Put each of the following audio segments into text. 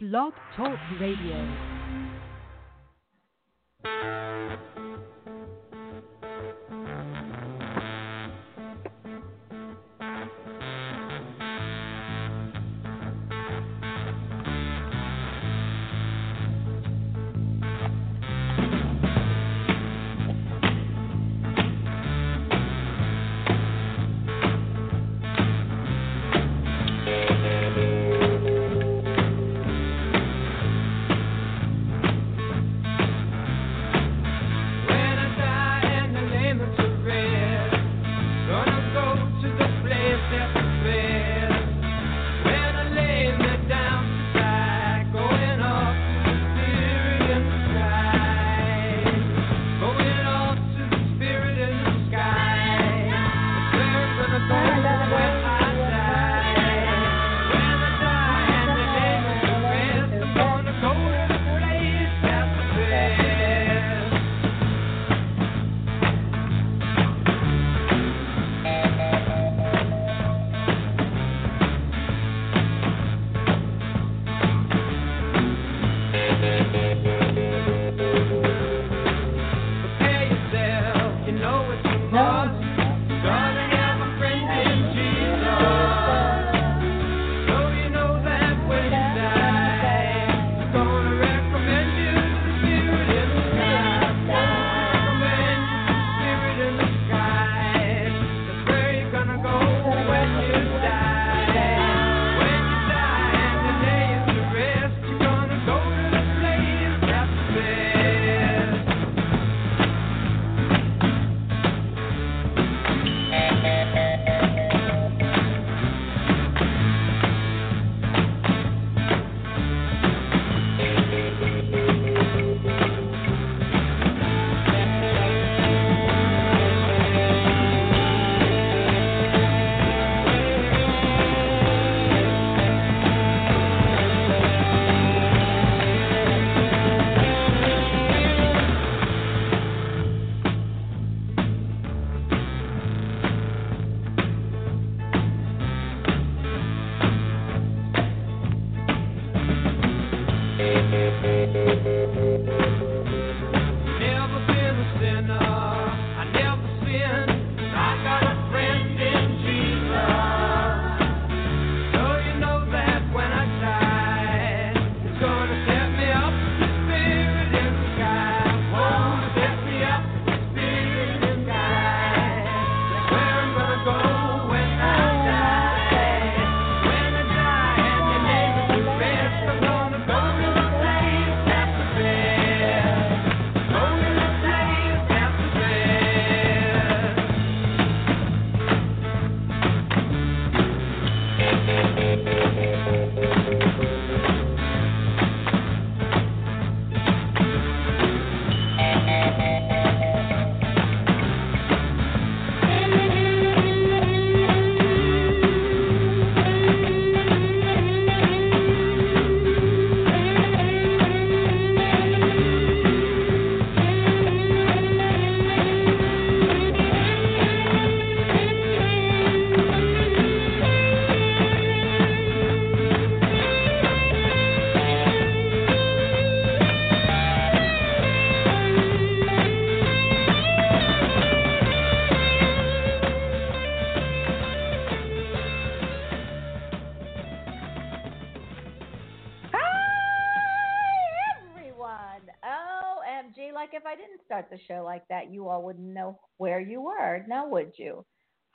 Blog Talk Radio.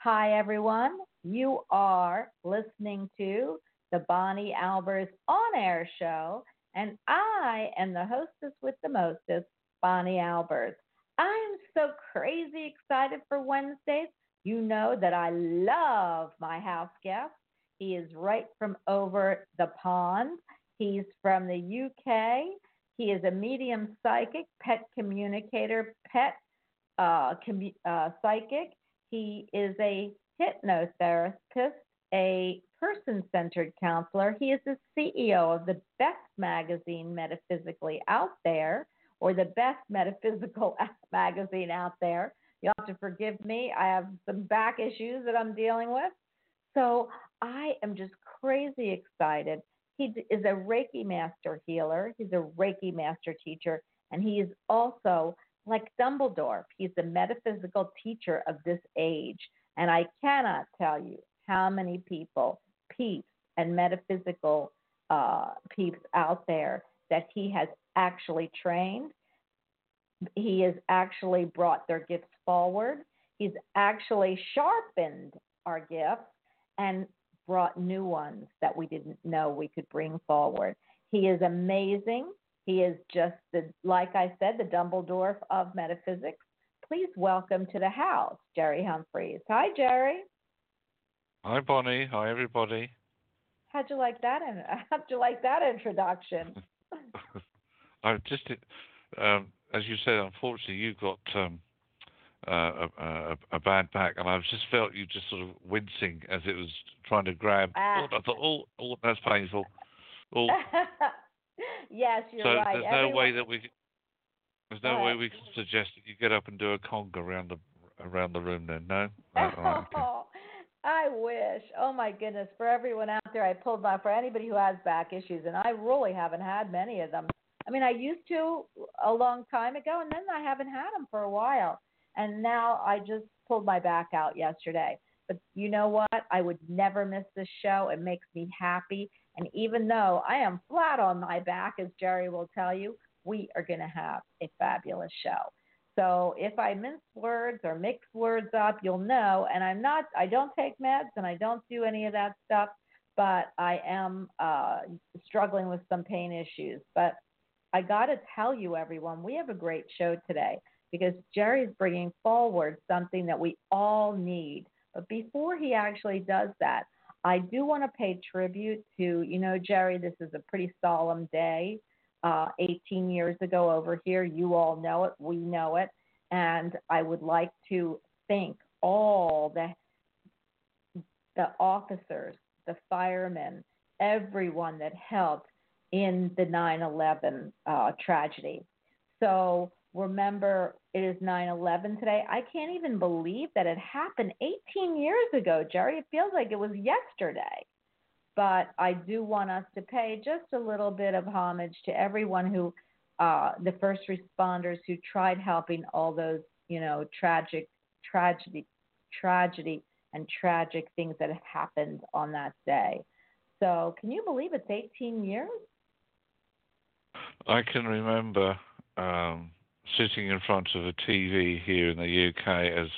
Hi, everyone. You are listening to the Bonnie Albers On Air Show, and I am the hostess with the mostest, Bonnie Albers. I'm so crazy excited for Wednesdays. You know that I love my house guest. He is right from over the pond. He's from the UK. He is a medium psychic, pet communicator, pet uh, commu- uh, psychic. He is a hypnotherapist, a person centered counselor. He is the CEO of the best magazine metaphysically out there, or the best metaphysical magazine out there. You'll have to forgive me. I have some back issues that I'm dealing with. So I am just crazy excited He is a Reiki master healer. He's a Reiki master teacher, and he is also like Dumbledore. He's the metaphysical teacher of this age. And I cannot tell you how many people, peeps, and metaphysical uh, peeps out there that he has actually trained. He has actually brought their gifts forward. He's actually sharpened our gifts and brought new ones that we didn't know we could bring forward. He is amazing. He is just the, like I said, the Dumbledore of metaphysics. Please welcome to the house, Jerry Humphreys. Hi, Jerry. Hi, Bonnie. Hi, everybody. How'd you like that? In, how'd you like that introduction? I just, um, as you said, unfortunately, you got um, uh, a, a, a bad back, and I just felt you just sort of wincing as it was trying to grab. Ah. Oh, I thought, oh, oh, that's painful. Oh, yes, you're so right. there's no way that we, there's no way we can suggest that you get up and do a conga around the around the room. Then no. Oh, all right, okay. Oh, I wish. Oh my goodness, for everyone out there, I pulled my for anybody who has back issues, and I really haven't had many of them. I mean, I used to a long time ago, and then I haven't had them for a while, and now I just pulled my back out yesterday. But you know what? I would never miss this show. It makes me happy, and even though I am flat on my back, as Jerry will tell you, we are going to have a fabulous show. So if I mince words or mix words up, you'll know. And I'm not, I don't take meds and I don't do any of that stuff, but I am uh, struggling with some pain issues. But I got to tell you, everyone, we have a great show today because Jerry's bringing forward something that we all need. But before he actually does that, I do want to pay tribute to, you know, Jerry, this is a pretty solemn day uh, 18 years ago over here. You all know it. We know it. And I would like to thank all the, the officers, the firemen, everyone that helped in the 9 11 uh, tragedy. So remember, it is 9 11 today. I can't even believe that it happened 18 years ago, Jerry. It feels like it was yesterday but I do want us to pay just a little bit of homage to everyone who, uh, the first responders who tried helping all those, you know, tragic, tragedy, tragedy, and tragic things that happened on that day. So, can you believe it's 18 years? I can remember um, sitting in front of a TV here in the UK as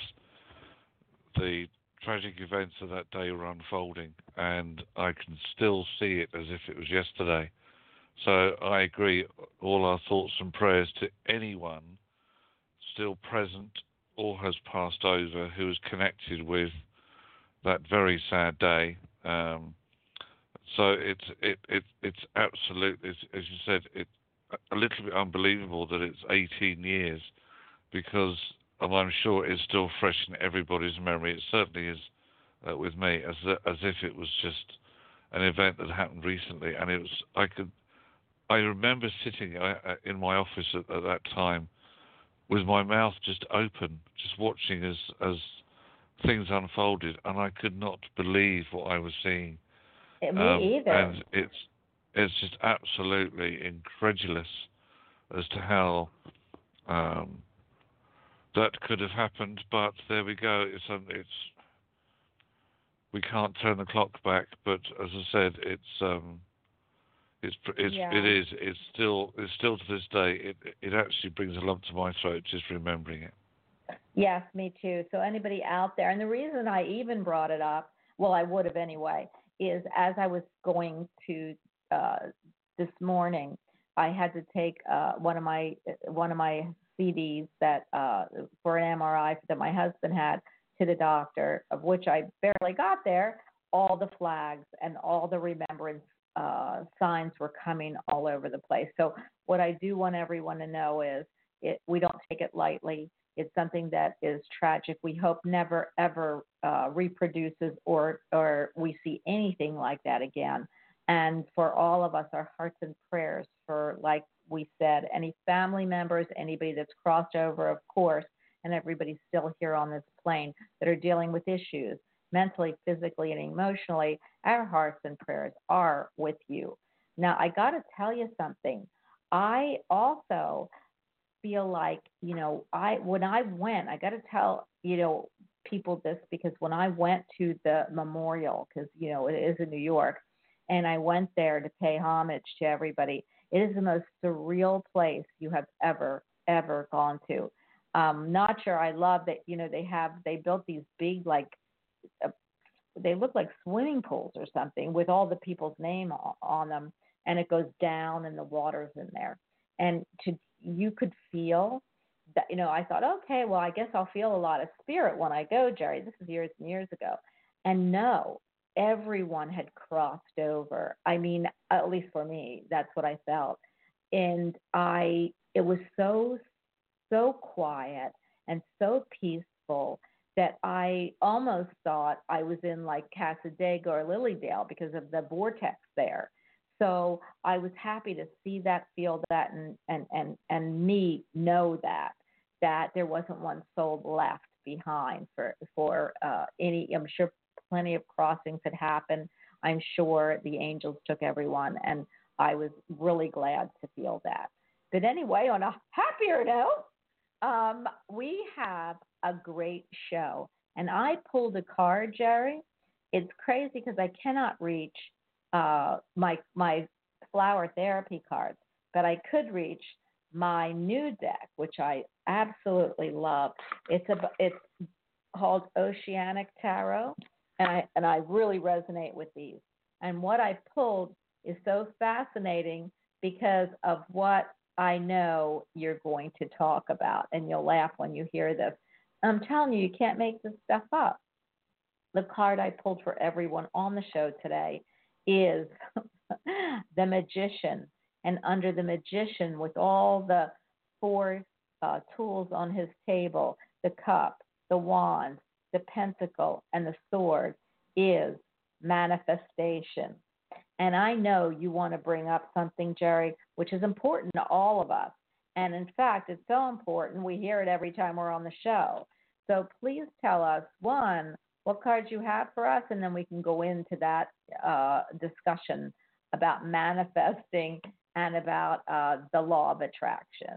the tragic events of that day were unfolding, and I can still see it as if it was yesterday. So I agree. All our thoughts and prayers to anyone still present or has passed over who is connected with that very sad day. Um, so it's it, it it's absolutely as, as you said it a little bit unbelievable that it's 18 years because and I'm sure it's still fresh in everybody's memory. It certainly is uh, with me, as as if it was just an event that happened recently. And it was I could I remember sitting uh, uh, in my office at, at that time with my mouth just open, just watching as as things unfolded, and I could not believe what I was seeing. Me Um, either. And it's it's just absolutely incredulous as to how um, that could have happened. But there we go. It's um, it's we can't turn the clock back. But as I said, it's um, it's it's Yeah. it is it's still it's still to this day. It it actually brings a lump to my throat just remembering it. Yes, me too. So anybody out there, and the reason I even brought it up, well, I would have anyway, is as I was going to uh, this morning, I had to take uh, one of my one of my CDs that uh, for an MRI that my husband had to the doctor, of which I barely got there. All the flags and all the remembrance uh, signs were coming all over the place. So what I do want everyone to know is it, we don't take it lightly. It's something that is tragic. We hope never ever uh, reproduces or or we see anything like that again. And for all of us, our hearts and prayers for, like we said, any family members, anybody that's crossed over, of course, and everybody still here on this plane that are dealing with issues mentally, physically, and emotionally. Our hearts and prayers are with you. Now, I got to tell you something. I also feel like, you know, I when I went, I got to tell, you know, people this because when I went to the memorial, because, you know, it is in New York, and I went there to pay homage to everybody, it is the most surreal place you have ever, ever gone to. Um, not sure. I love that, you know, they have, they built these big, like, uh, they look like swimming pools or something with all the people's name o- on them and it goes down and the water's in there and to you could feel that you know i thought okay well i guess i'll feel a lot of spirit when i go jerry this is years and years ago and no everyone had crossed over i mean at least for me that's what i felt and i it was so so quiet and so peaceful that I almost thought I was in like Cassadaga or Lilydale because of the vortex there. So I was happy to see that, feel that, and and and and me know that that there wasn't one soul left behind for for uh, any. I'm sure plenty of crossings had happened. I'm sure the angels took everyone, and I was really glad to feel that. But anyway, on a happier note, um, we have a great show. And I pulled a card, Jerry. It's crazy because I cannot reach uh, my my flower therapy cards, but I could reach my new deck, which I absolutely love. It's a it's called Oceanic Tarot, and I and I really resonate with these. And what I pulled is so fascinating because of what I know you're going to talk about, and you'll laugh when you hear this. I'm telling you, you can't make this stuff up. The card I pulled for everyone on the show today is the magician. And under the magician, with all the four uh, tools on his table the cup, the wand, the pentacle, and the sword is manifestation. And I know you want to bring up something, Jerry, which is important to all of us. And in fact, it's so important, we hear it every time we're on the show. So please tell us one, what cards you have for us, and then we can go into that uh, discussion about manifesting and about uh, the law of attraction.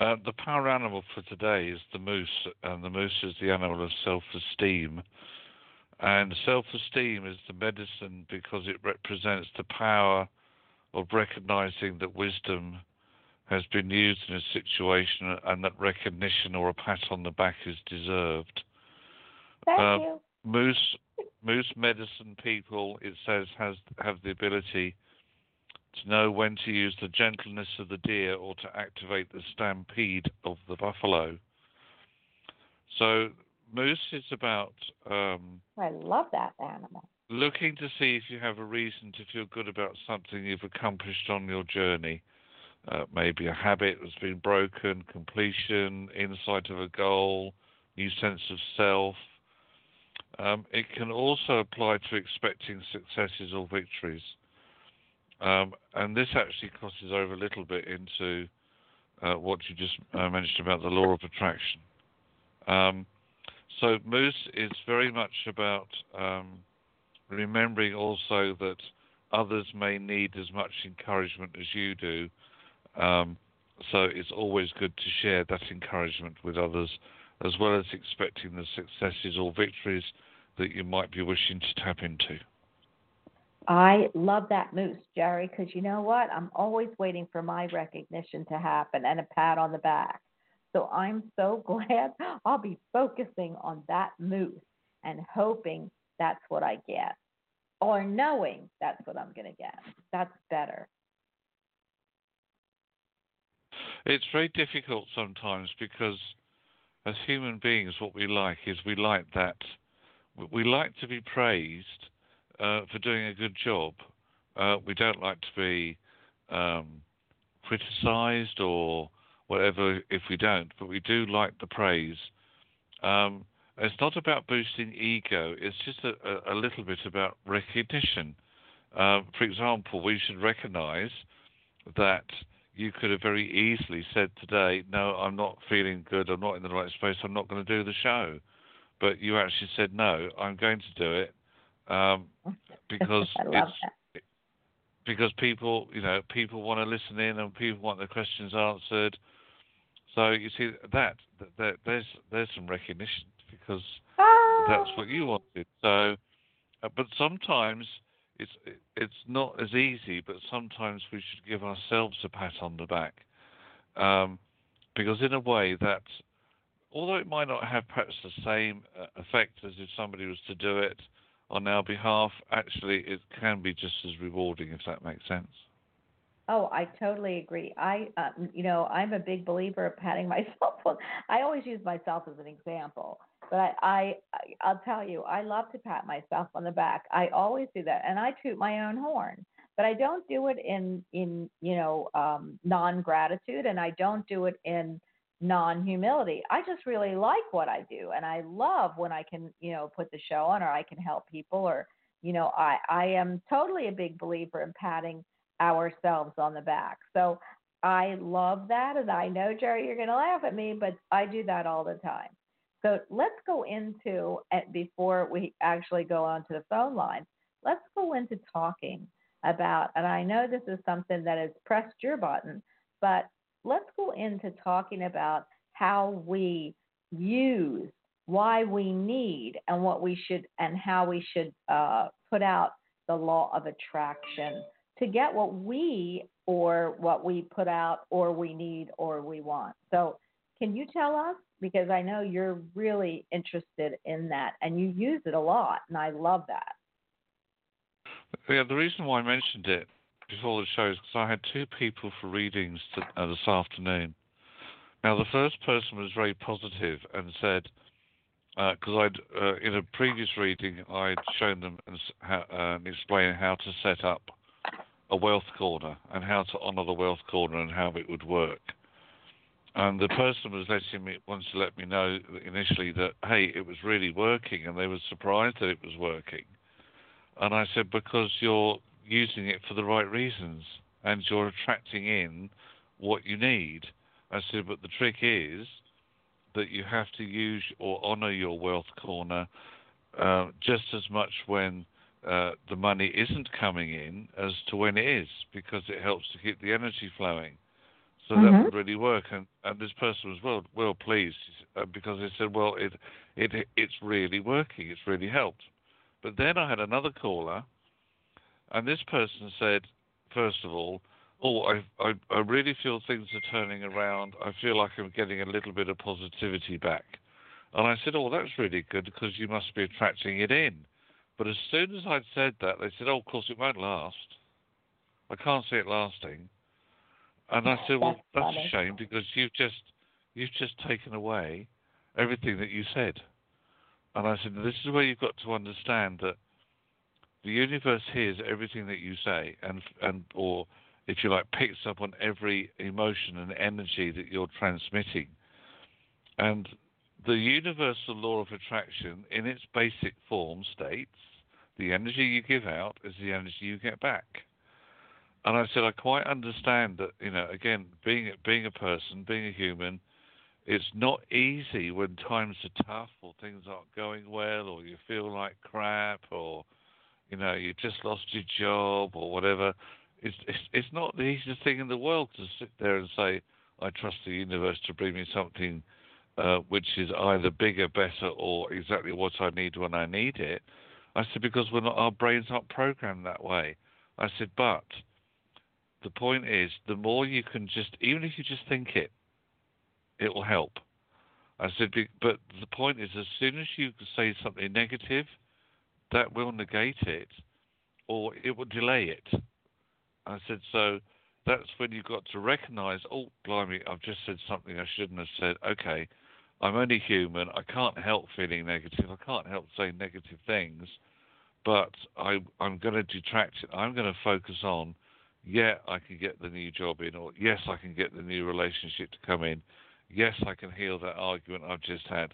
Uh, the power animal for today is the moose, and the moose is the animal of self esteem. And self esteem is the medicine because it represents the power of recognizing that wisdom has been used in a situation and that recognition or a pat on the back is deserved. Thank Uh, you. Moose moose medicine people, it says, has have the ability to know when to use the gentleness of the deer or to activate the stampede of the buffalo. So moose is about um, I love that animal. looking to see if you have a reason to feel good about something you've accomplished on your journey. Uh, maybe a habit that's been broken, completion, insight of a goal, new sense of self. Um, it can also apply to expecting successes or victories. Um, and this actually crosses over a little bit into uh, what you just uh, mentioned about the law of attraction. Um, so, Moose is very much about um, remembering also that others may need as much encouragement as you do. Um, so it's always good to share that encouragement with others, as well as expecting the successes or victories that you might be wishing to tap into. I love that moose, Jerry, because you know what? I'm always waiting for my recognition to happen and a pat on the back. So I'm so glad I'll be focusing on that moose and hoping that's what I get, or knowing that's what I'm going to get. That's better. It's very difficult sometimes because, as human beings, what we like is we like that. We like to be praised uh, for doing a good job. Uh, we don't like to be um, criticized or whatever if we don't, but we do like the praise. Um, it's not about boosting ego, it's just a, a, little bit about recognition. Uh, for example, we should recognize that you could have very easily said today, No, I'm not feeling good, I'm not in the right space, I'm not going to do the show. But you actually said, No, I'm going to do it. Um, because it's because people, you know, people want to listen in and people want their questions answered. So you see that, that, that there's there's some recognition because Ah, that's what you wanted. So, uh, but sometimes it's it's not as easy. But sometimes we should give ourselves a pat on the back, um, because in a way that, although it might not have perhaps the same uh, effect as if somebody was to do it on our behalf, actually it can be just as rewarding if that makes sense. Oh, I totally agree. I, uh, you know, I'm a big believer of patting myself on. I always use myself as an example, but I, I, I'll tell you, I love to pat myself on the back. I always do that, and I toot my own horn. But I don't do it in, in, you know, um, non gratitude, and I don't do it in non humility. I just really like what I do, and I love when I can, you know, put the show on, or I can help people, or, you know, I, I am totally a big believer in patting ourselves on the back. So I love that. And I know, Jerry, you're going to laugh at me, but I do that all the time. So let's go into, and before we actually go on to the phone line, let's go into talking about, and I know this is something that has pressed your button, but let's go into talking about how we use, why we need, and what we should, and how we should uh, put out the law of attraction to get what we or what we put out or we need or we want. So, can you tell us? Because I know you're really interested in that and you use it a lot, and I love that. Yeah, the reason why I mentioned it before the show because I had two people for readings to, uh, this afternoon. Now, the first person was very positive and said, because I'd uh, in a previous reading I'd shown them and, uh, explained how to set up a wealth corner and how to honour the wealth corner and how it would work. And the person was letting me wants to let me know initially that hey, it was really working, and they were surprised that it was working. And I said, because you're using it for the right reasons and you're attracting in what you need. I said, but the trick is that you have to use or honor your wealth corner uh, just as much when uh, the money isn't coming in as to when it is, because it helps to keep the energy flowing. So that Mhm. would really work. And, and this person was well well pleased uh, because they said, well, it it it's really working. It's really helped. But then I had another caller, and this person said, first of all, oh, I, I, I really feel things are turning around. I feel like I'm getting a little bit of positivity back. And I said, oh, that's really good because you must be attracting it in. But as soon as I'd said that, they said, oh, of course it won't last. I can't see it lasting. And I said, well, That's that's a shame because you've just you've just taken away everything that you said. And I said, this is where you've got to understand that the universe hears everything that you say, and and or if you like, picks up on every emotion and energy that you're transmitting. And the universal law of attraction, in its basic form, states the energy you give out is the energy you get back. And I said, I quite understand that, you know, again, being being a person, being a human, it's not easy when times are tough or things aren't going well or you feel like crap or you know you just lost your job or whatever. It's it's, it's not the easiest thing in the world to sit there and say i trust the universe to bring me something uh, which is either bigger better or exactly what i need when i need it. I said because we're not our brains aren't programmed that way. I said but the point is the more you can just even if you just think it it will help. I said, but the point is, as soon as you say something negative, that will negate it, or it will delay it. I said, so that's when you've got to recognise, oh, blimey, I've just said something I shouldn't have said. Okay, I'm only human. I can't help feeling negative. I can't help saying negative things, but I, I'm going to detract it. I'm going to focus on, yeah, I can get the new job in, or yes, I can get the new relationship to come in yes, I can heal that argument I've just had.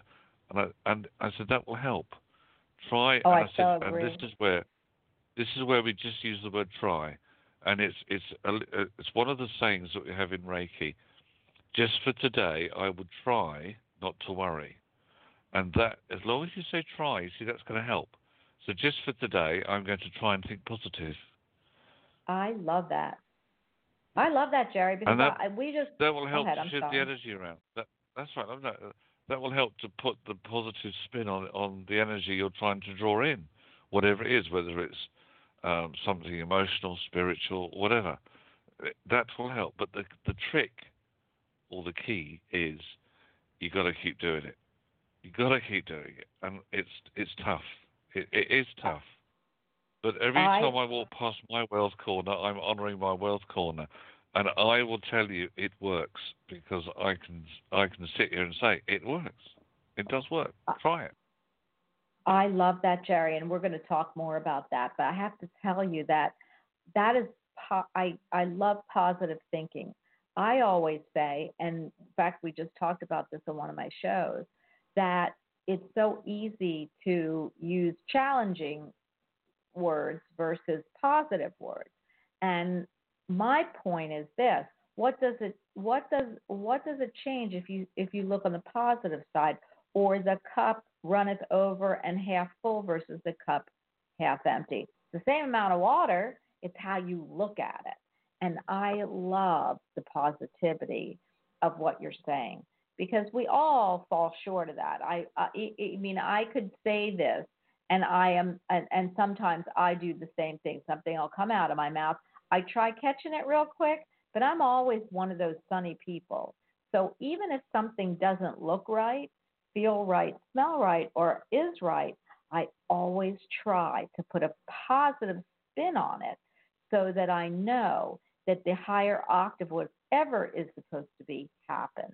And I, and I said, that will help. Try. Oh, and I I so said, agree. and this is where, this is where we just use the word try. And it's, it's, a, uh, it's one of the sayings that we have in Reiki. Just for today, I would try not to worry. And that, as long as you say try, you see, that's going to help. So just for today, I'm going to try and think positive. I love that. I love that, Jerry, because that- I, we just That will help ahead, shift the energy around. That, that's right. I'm not- that will help to put the positive spin on on the energy you're trying to draw in, whatever it is, whether it's um, something emotional, spiritual, whatever. That will help. But the the trick or the key is you've got to keep doing it. You've got to keep doing it, and it's it's tough. It, it is tough. But every I- time I walk past my wealth corner, I'm honouring my wealth corner, and I will tell you it works because I can I can sit here and say it works. It does work. Uh, Try it. I love that, Jerry, and we're going to talk more about that. But I have to tell you that that is po- I I love positive thinking. I always say, and in fact, we just talked about this on one of my shows, that it's so easy to use challenging words versus positive words. And my point is this: what does it what does what does it change if you if you look on the positive side, or the cup runneth over and half full versus the cup half empty? The same amount of water. It's how you look at it. And I love the positivity of what you're saying because we all fall short of that. I, I, I mean, I could say this, and I am, and, and sometimes I do the same thing. Something will come out of my mouth. I try catching it real quick, but I'm always one of those sunny people. So even if something doesn't look right, feel right, smell right, or is right, I always try to put a positive spin on it so that I know that the higher octave, whatever is supposed to be, happens.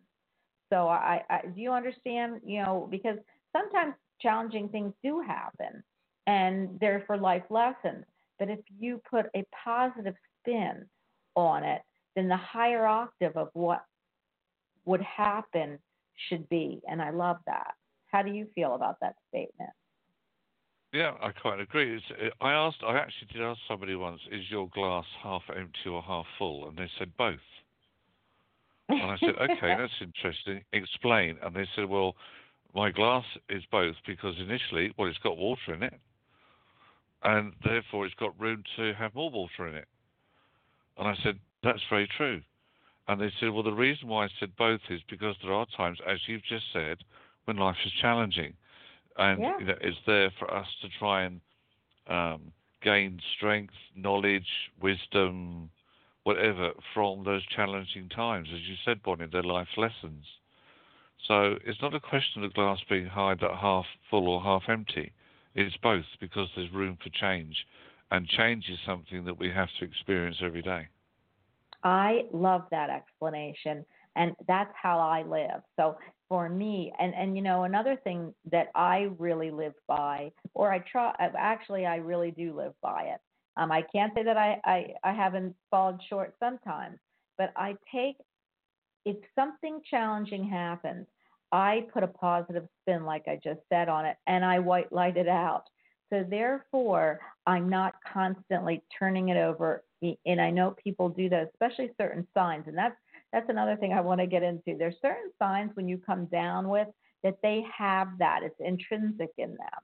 So I, I do you understand? You know, because sometimes challenging things do happen, and they're for life lessons. But if you put a positive spin on it, then the higher octave of what would happen should be. And I love that. How do you feel about that statement? Yeah, I quite agree. It's, I asked, I actually did ask somebody once, is your glass half empty or half full? And they said both. And I said, okay, that's interesting. Explain. And they said, well, my glass is both because initially, well, it's got water in it, and therefore it's got room to have more water in it. And I said, that's very true. And they said, well, the reason why I said both is because there are times, as you've just said, when life is challenging, and Yeah. you know, it's there for us to try and um, gain strength, knowledge, wisdom, whatever from those challenging times. As you said, Bonnie, they're life lessons. So it's not a question of the glass being either half full or half empty. It's both because there's room for change, and change is something that we have to experience every day. I love that explanation, and that's how I live. So for me, and and you know another thing that I really live by, or I try, actually I really do live by it. Um, I can't say that I, I I haven't fallen short sometimes, but I take if something challenging happens, I put a positive spin, like I just said, on it, and I white light it out. So therefore, I'm not constantly turning it over. And I know people do that, especially certain signs, and that's that's another thing I want to get into. There's certain signs when you come down with that they have that. It's intrinsic in them.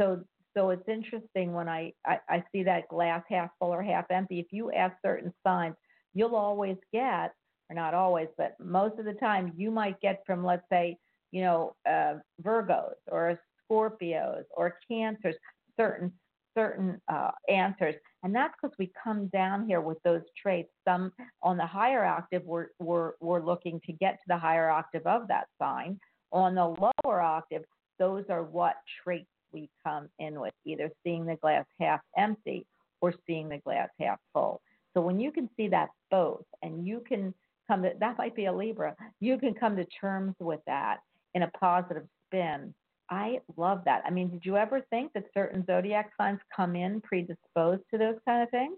So so it's interesting when I, I, I see that glass half full or half empty. If you ask certain signs, you'll always get, or not always, but most of the time, you might get from, let's say, you know, uh, Virgos or Scorpios or Cancers, certain certain uh, answers, and that's because we come down here with those traits. Some on the higher octave, we're we're we're looking to get to the higher octave of that sign. On the lower octave, those are what traits we come in with, either seeing the glass half empty or seeing the glass half full. So when you can see that both, and you can come to that might be a Libra, you can come to terms with that in a positive spin. I love that. I mean, did you ever think that certain zodiac signs come in predisposed to those kind of things?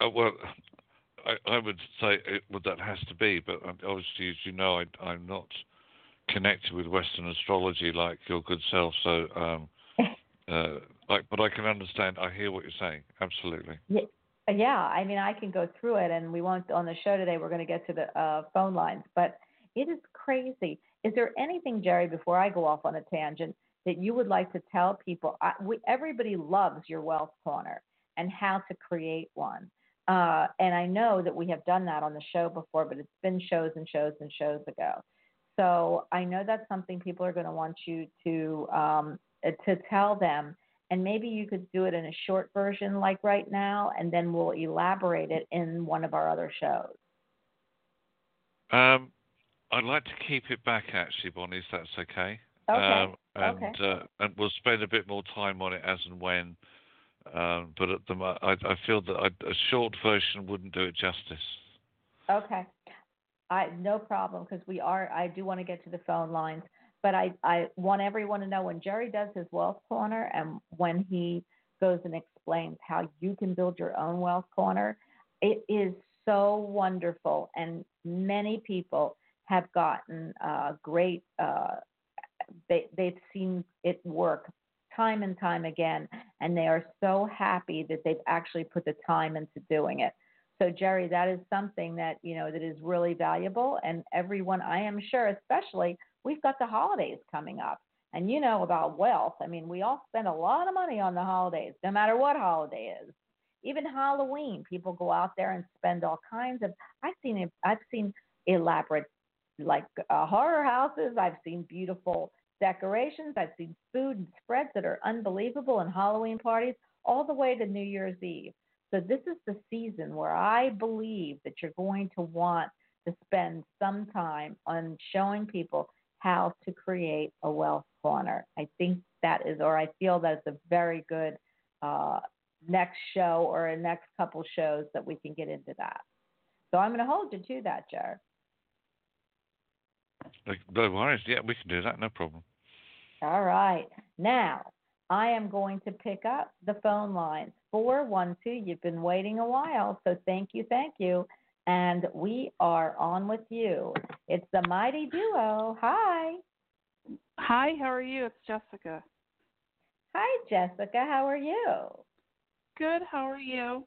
Uh, well, I, I would say it, well, that has to be, but um, obviously, as you know, I, I'm not connected with Western astrology like your good self. So, um, uh, like, but I can understand. I hear what you're saying. Absolutely. Yeah. I mean, I can go through it, and we won't on the show today. We're going to get to the uh, phone lines, but it is crazy. Is there anything, Jerry, before I go off on a tangent, that you would like to tell people. I, we, everybody loves your wealth corner and how to create one. Uh, and I know that we have done that on the show before, but it's been shows and shows and shows ago. So I know that's something people are going to want you to um, to tell them, and maybe you could do it in a short version, like right now, and then we'll elaborate it in one of our other shows. Um, I'd like to keep it back, actually, Bonnie, if that's okay. Okay. Um, and okay. uh, and we'll spend a bit more time on it as and when. Um, but at the I, I feel that I, a short version wouldn't do it justice. Okay. I no problem because we are. I do want to get to the phone lines, but I I want everyone to know when Jerry does his wealth corner and when he goes and explains how you can build your own wealth corner, it is so wonderful, and many people have gotten uh, great. Uh, they they've seen it work time and time again, and they are so happy that they've actually put the time into doing it. So Jerry, that is something that you know that is really valuable, and everyone, I am sure, especially we've got the holidays coming up, and you know about wealth. I mean, we all spend a lot of money on the holidays, no matter what holiday is. Even Halloween, people go out there and spend all kinds of. I've seen. I've seen elaborate, like uh, horror houses. I've seen beautiful decorations. I've seen food and spreads that are unbelievable and Halloween parties all the way to New Year's Eve. So this is the season where I believe that you're going to want to spend some time on showing people how to create a wealth corner. I think that is, or I feel that's a very good uh, next show or a next couple shows that we can get into that. So I'm going to hold you to that. Like, no worries. Yeah, we can do that. No problem. All right. Now, I am going to pick up the phone lines 412. You've been waiting a while, so thank you, thank you. And we are on with you. It's the Mighty Duo. Hi. Hi, how are you? It's Jessica. Hi, Jessica. How are you? Good, how are you?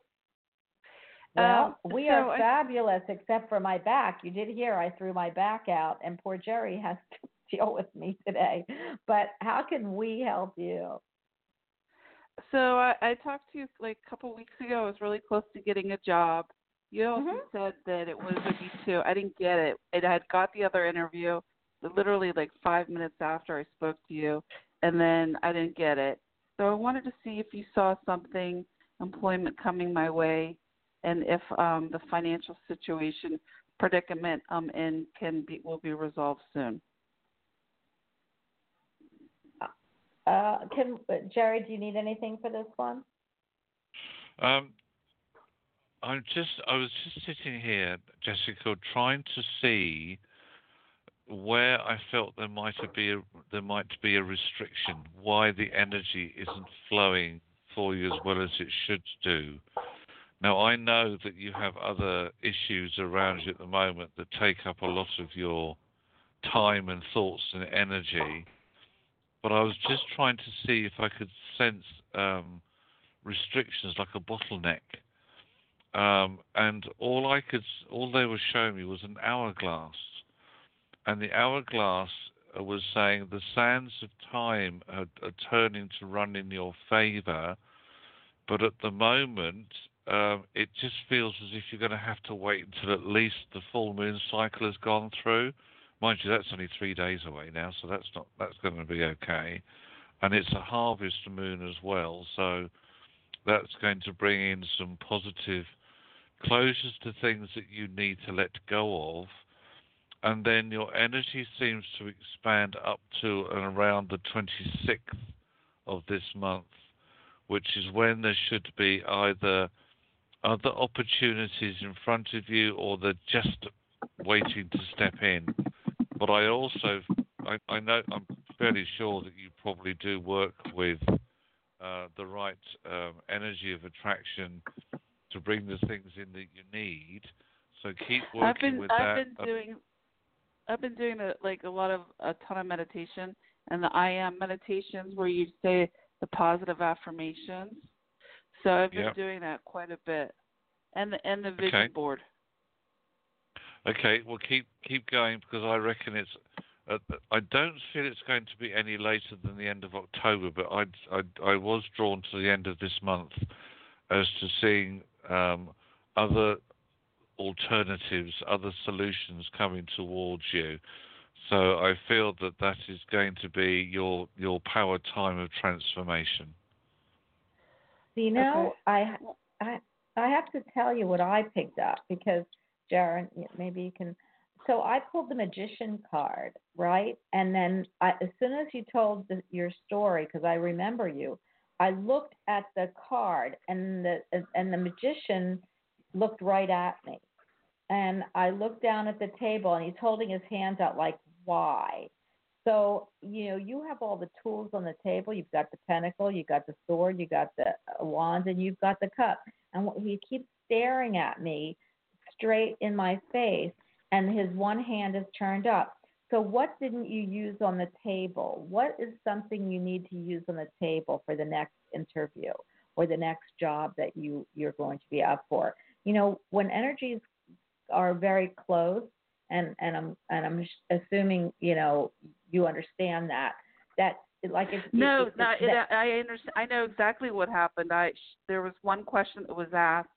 Well, Um, we so are I- fabulous, except for my back. You did hear I threw my back out, and poor Jerry has to deal with me today. But how can we help you? So I, I talked to you like a couple weeks ago. I was really close to getting a job. You also Mhm. said that it was a B two. I didn't get it. I had got the other interview literally like five minutes after I spoke to you, and then I didn't get it. So I wanted to see if you saw something employment coming my way, and if um, the financial situation predicament I'm in can be will be resolved soon. Uh, can Jerry? Do you need anything for this one? Um, I'm just, I was just sitting here, Jessica, trying to see where I felt there might be a, there might be a restriction, why the energy isn't flowing for you as well as it should do. Now I know that you have other issues around you at the moment that take up a lot of your time and thoughts and energy, but I was just trying to see if I could sense um, restrictions like a bottleneck. Um, and all I could, all they were showing me was an hourglass, and the hourglass uh, was saying the sands of time are, are turning to run in your favour, but at the moment um, it just feels as if you're going to have to wait until at least the full moon cycle has gone through. Mind you, that's only three days away now, so that's not that's going to be okay. And it's a harvest moon as well, so that's going to bring in some positive closures to things that you need to let go of. And then your energy seems to expand up to and around the 26th of this month, which is when there should be either other opportunities in front of you or they're just waiting to step in. But I also, I, I know, I'm fairly sure that you probably do work with uh, the right um, energy of attraction to bring the things in that you need. So keep working I've been with I've that. been doing I've been doing a, like a lot of a ton of meditation and the I am meditations where you say the positive affirmations. So I've been Yep. doing that quite a bit, and the and the vision Okay. board. Okay, well keep keep going because I reckon it's Uh, I don't feel it's going to be any later than the end of October, but I, I, I was drawn to the end of this month as to seeing um, other alternatives, other solutions coming towards you. So I feel that that is going to be your your power time of transformation. You know, I I I have to tell you what I picked up because Jaron, maybe you can. So I pulled the magician card, right? And then I, as soon as you told the, your story, because I remember you, I looked at the card, and the and the magician looked right at me, and I looked down at the table, and he's holding his hands out like why. So, you know, you have all the tools on the table. You've got the pentacle, you've got the sword, you got the uh, wand, and you've got the cup. And he keeps staring at me straight in my face, and his one hand is turned up. So, what didn't you use on the table? What is something you need to use on the table for the next interview or the next job that you you're going to be up for? You know, when energies are very close, and and I'm and I'm assuming you know you understand that that like if no if, no that, I understand I know exactly what happened I there was one question that was asked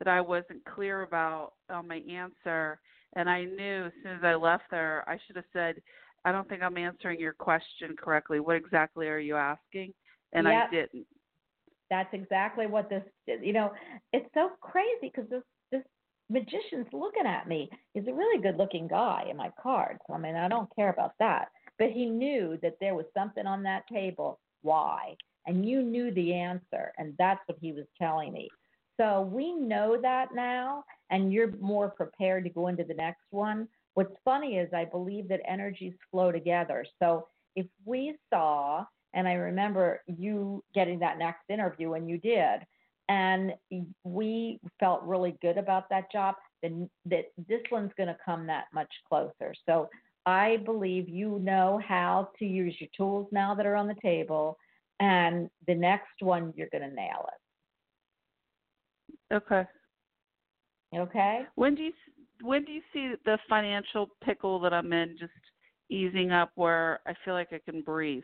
that I wasn't clear about on my answer and I knew as soon as I left there I should have said I don't think I'm answering your question correctly what exactly are you asking and yep. I didn't that's exactly what this you know it's so crazy because this this magician's looking at me. He's a really good looking guy in my cards. I mean, I don't care about that. But he knew that there was something on that table. Why? And you knew the answer. And that's what he was telling me. So we know that now, and you're more prepared to go into the next one. What's funny is I believe that energies flow together. So if we saw, and I remember you getting that next interview, and you did, and we felt really good about that job, then that this one's going to come that much closer. So I believe you know how to use your tools now that are on the table, and the next one you're going to nail it. Okay. Okay. When do you when do you see the financial pickle that I'm in just easing up where I feel like I can breathe?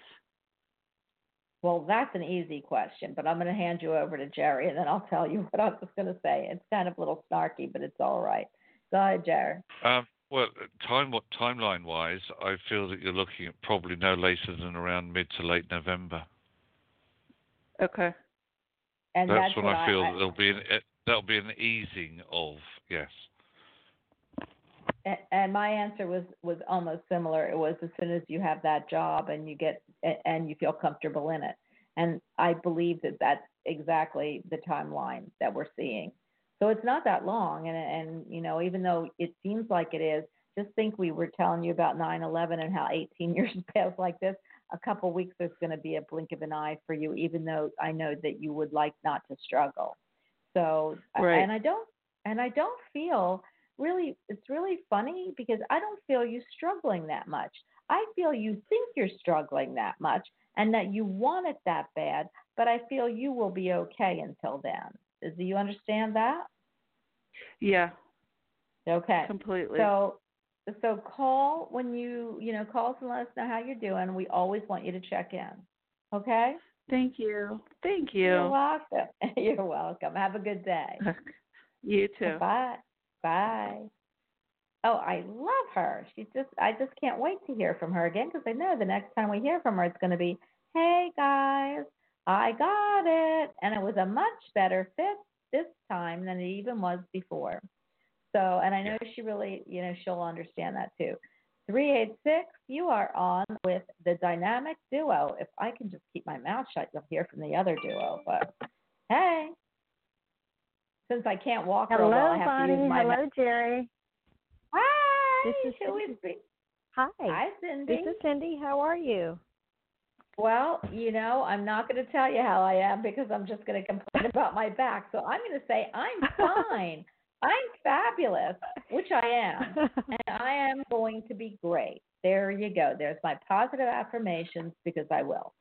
Well, that's an easy question, but I'm going to hand you over to Jerry, and then I'll tell you what I was going to say. It's kind of a little snarky, but it's all right. Go ahead, Jerry. Um, well, time timeline wise, I feel that you're looking at probably no later than around mid to late November. Okay. And that's, that's when I feel I, that there'll be an that'll be an easing of yes. And my answer was was almost similar. It was as soon as you have that job and you get and you feel comfortable in it. And I believe that that's exactly the timeline that we're seeing. So it's not that long. And, and you know, even though it seems like it is, just think we were telling you about 9 11 and how 18 years passed like this. A couple weeks is going to be a blink of an eye for you, even though I know that you would like not to struggle. So, right. and I don't, and I don't feel really, it's really funny because I don't feel you struggling that much. I feel you think you're struggling that much and that you want it that bad, but I feel you will be okay until then. Do you understand that? Yeah. Okay. Completely. So so call when you you know call us and let us know how you're doing. We always want you to check in. Okay. Thank you. Thank you. You're welcome. You're welcome. Have a good day. you too. Bye. Bye. Oh, I love her. She's just I just can't wait to hear from her again because I know the next time we hear from her it's going to be, "Hey guys, I got it." And it was a much better fit this time than it even was before. So, and I know she really, you know, she'll understand that too. 386, you are on with the dynamic duo. If I can just keep my mouth shut, you'll hear from the other duo. But hey, since I can't walk Hello, real well, I have Bonnie. to use my Hello, mouth. Jerry. Hi. This is Who Cindy. Hi. Hi, Cindy. This is Cindy. How are you? Well, you know, I'm not going to tell you how I am because I'm just going to complain about my back. So I'm going to say I'm fine. I'm fabulous, which I am. I am going to be great. There you go. There's my positive affirmations because I will.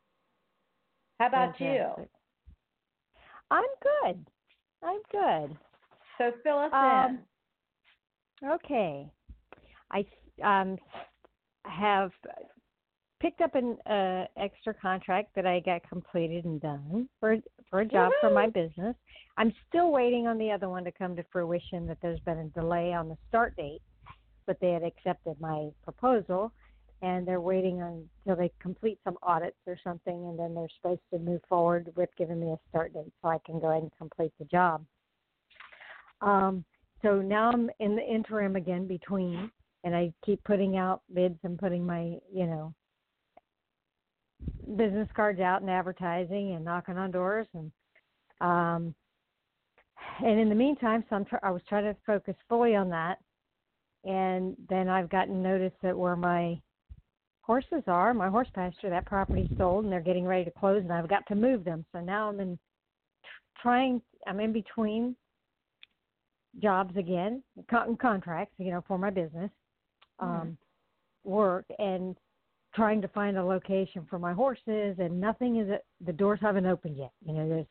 How about you? I'm good. I'm good. So fill us Um, in. Okay. I um have picked up an uh, extra contract that I got completed and done for for a job for my business. I'm still waiting on the other one to come to fruition. That there's been a delay on the start date, but they had accepted my proposal, and they're waiting until they complete some audits or something, and then they're supposed to move forward with giving me a start date so I can go ahead and complete the job. Um, so now I'm in the interim again between, and I keep putting out bids and putting my, you know, business cards out and advertising and knocking on doors and um and in the meantime so I'm tr- I was trying to focus fully on that and then I've gotten notice that where my horses are my horse pasture that property's sold and they're getting ready to close and I've got to move them. So now I'm in trying I'm in between jobs again con- contracts you know for my business um work and trying to find a location for my horses and nothing is the doors haven't opened yet. You know there's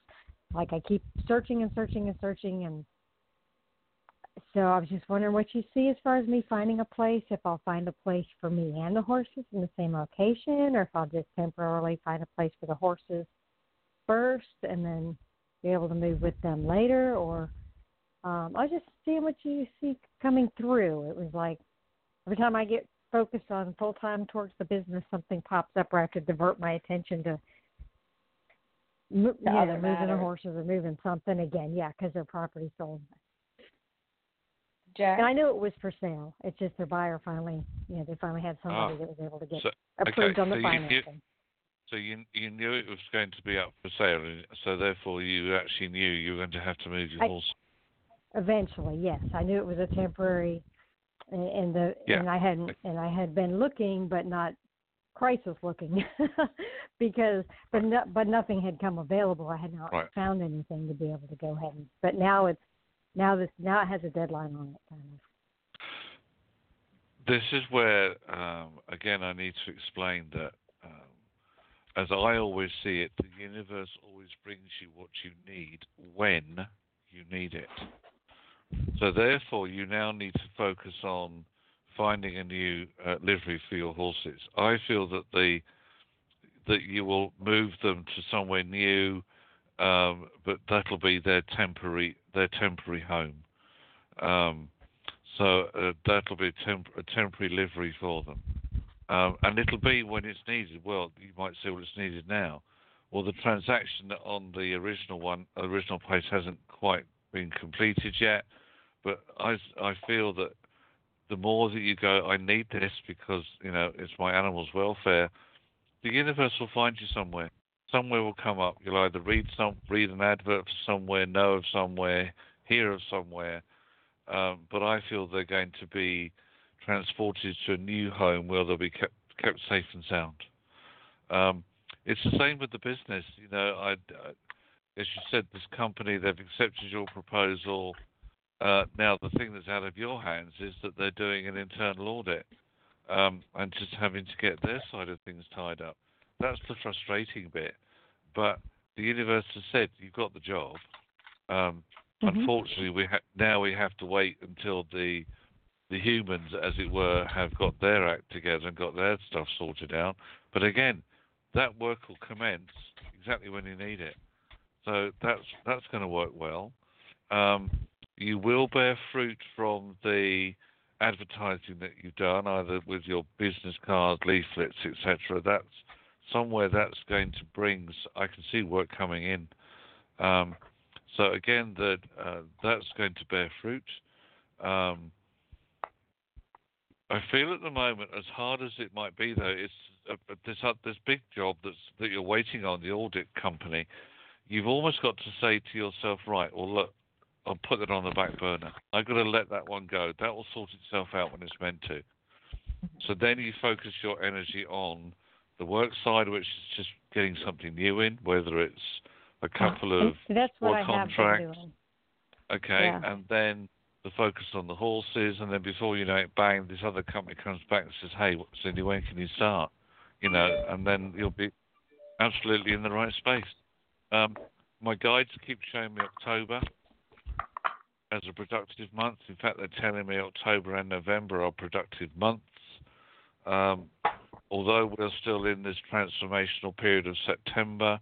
like i keep searching and searching and searching and so i was just wondering what you see as far as me finding a place if i'll find a place for me and the horses in the same location or if i'll just temporarily find a place for the horses first and then be able to move with them later or um i was just seeing what you see coming through it was like every time i get focused on full time towards the business, something pops up where I have to divert my attention to, you other moving the horses or moving something again. Yeah, because their property sold. Jack. And I knew it was for sale. It's just their buyer finally, you know, they finally had somebody Ah. that was able to get So, approved okay, on the so you- you- financing. so you you knew it was going to be up for sale, and so therefore you actually knew you were going to have to move your I- horse. Eventually, yes, I knew it was a temporary, and, and the Yeah. and I hadn't and I had been looking, but not crisis looking, because but no, but nothing had come available. I had not Right. found anything to be able to go ahead and. But now it's now this now it has a deadline on it. This is where, um, again, I need to explain that, um, as I always see it, the universe always brings you what you need when you need it. So, therefore, you now need to focus on finding a new uh, livery for your horses. I feel that the that you will move them to somewhere new, um, but that'll be their temporary their temporary home. Um, so uh, that'll be a, temp- a temporary livery for them. Um, and it'll be when it's needed. Well, you might say, well, it's needed now. Well, the transaction on the original one, original place hasn't quite been completed yet. But I, I feel that the more that you go, I need this because you know it's my animal's welfare. The universe will find you somewhere. Somewhere will come up. You'll either read some, read an advert for somewhere, know of somewhere, hear of somewhere, um, but I feel they're going to be transported to a new home where they'll be kept kept safe and sound. Um, it's the same with the business. You know, I, I, as you said, this company they've accepted your proposal. Uh, now the thing that's out of your hands is that they're doing an internal audit um, and just having to get their side of things tied up. That's the frustrating bit. But the universe has said you've got the job. Um, Mhm. Unfortunately, we ha- now we have to wait until the the humans, as it were, have got their act together and got their stuff sorted out. But again, that work will commence exactly when you need it. So that's that's going to work well. Um, you will bear fruit from the advertising that you've done, either with your business cards, leaflets, etc. That's somewhere that's going to bring. I can see work coming in. Um, so again, that uh, that's going to bear fruit. Um, I feel at the moment, as hard as it might be, though, it's uh, uh, this uh, this big job that's that you're waiting on the audit company. You've almost got to say to yourself, right? Well, look, I'll put that on the back burner. I've got to let that one go. That will sort itself out when it's meant to. So then you focus your energy on the work side, which is just getting something new in, whether it's a couple And of that's what I contracts. doing. Okay, Yeah. and then the focus on the horses, and then before you know it, bang, this other company comes back and says, "Hey, Cindy, when can you start?" You know, and then you'll be absolutely in the right space. Um, my guides keep showing me October as a productive month. In fact, they're telling me October and November are productive months. um, although we're still in this transformational period of September,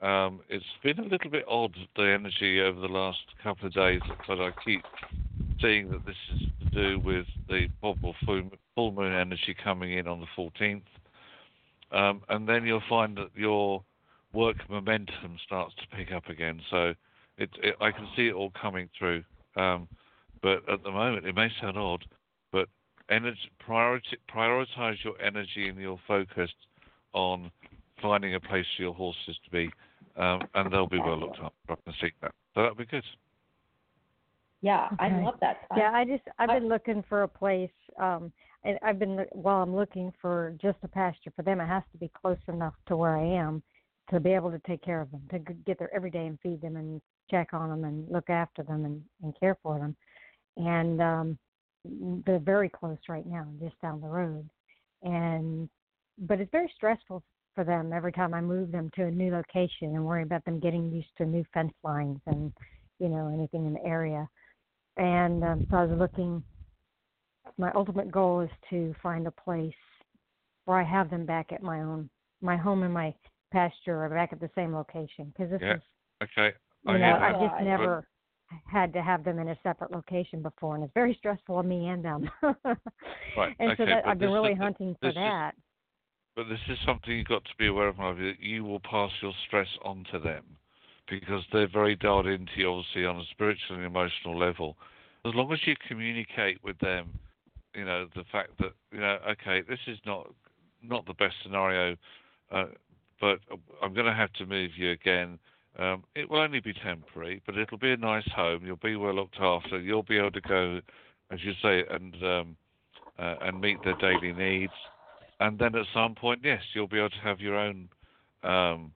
um, it's been a little bit odd the energy over the last couple of days, but I keep seeing that this is to do with the full moon energy coming in on the 14th, um, and then you'll find that your work momentum starts to pick up again. So it, it, I can see it all coming through. Um, but at the moment, it may sound odd, energy, priority, prioritize your energy and your focus on finding a place for your horses to be, um, and they'll be well looked after. I can see that. So that'll be good. Yeah, I love that. Yeah, I just I've I- been looking for a place, um, and I've been while I'm looking for just a pasture for them. It has to be close enough to where I am to be able to take care of them, to get there every day and feed them and check on them and look after them and, and care for them. And um, they're very close right now, just down the road. And but it's very stressful for them every time I move them to a new location and worry about them getting used to new fence lines and you know anything in the area and um, so I was looking. My ultimate goal is to find a place where I have them back at my own, my home and my pasture are back at the same location because this Yeah, is, Okay. you know, I just never had to have them in a separate location before, and it's very stressful on me and them. Right, And so okay, that I've been really is- hunting for this is- that. But this is something you've got to be aware of, Marvy, that you will pass your stress on to them because they're very dialed into you, obviously, on a spiritual and emotional level. As long as you communicate with them, you know, the fact that, you know, okay, this is not not the best scenario, uh, but I'm going to have to move you again. Um, it will only be temporary, but it'll be a nice home. You'll be well looked after. You'll be able to go, as you say, and um, uh, and meet their daily needs and then at some point, yes, you'll be able to have your own um,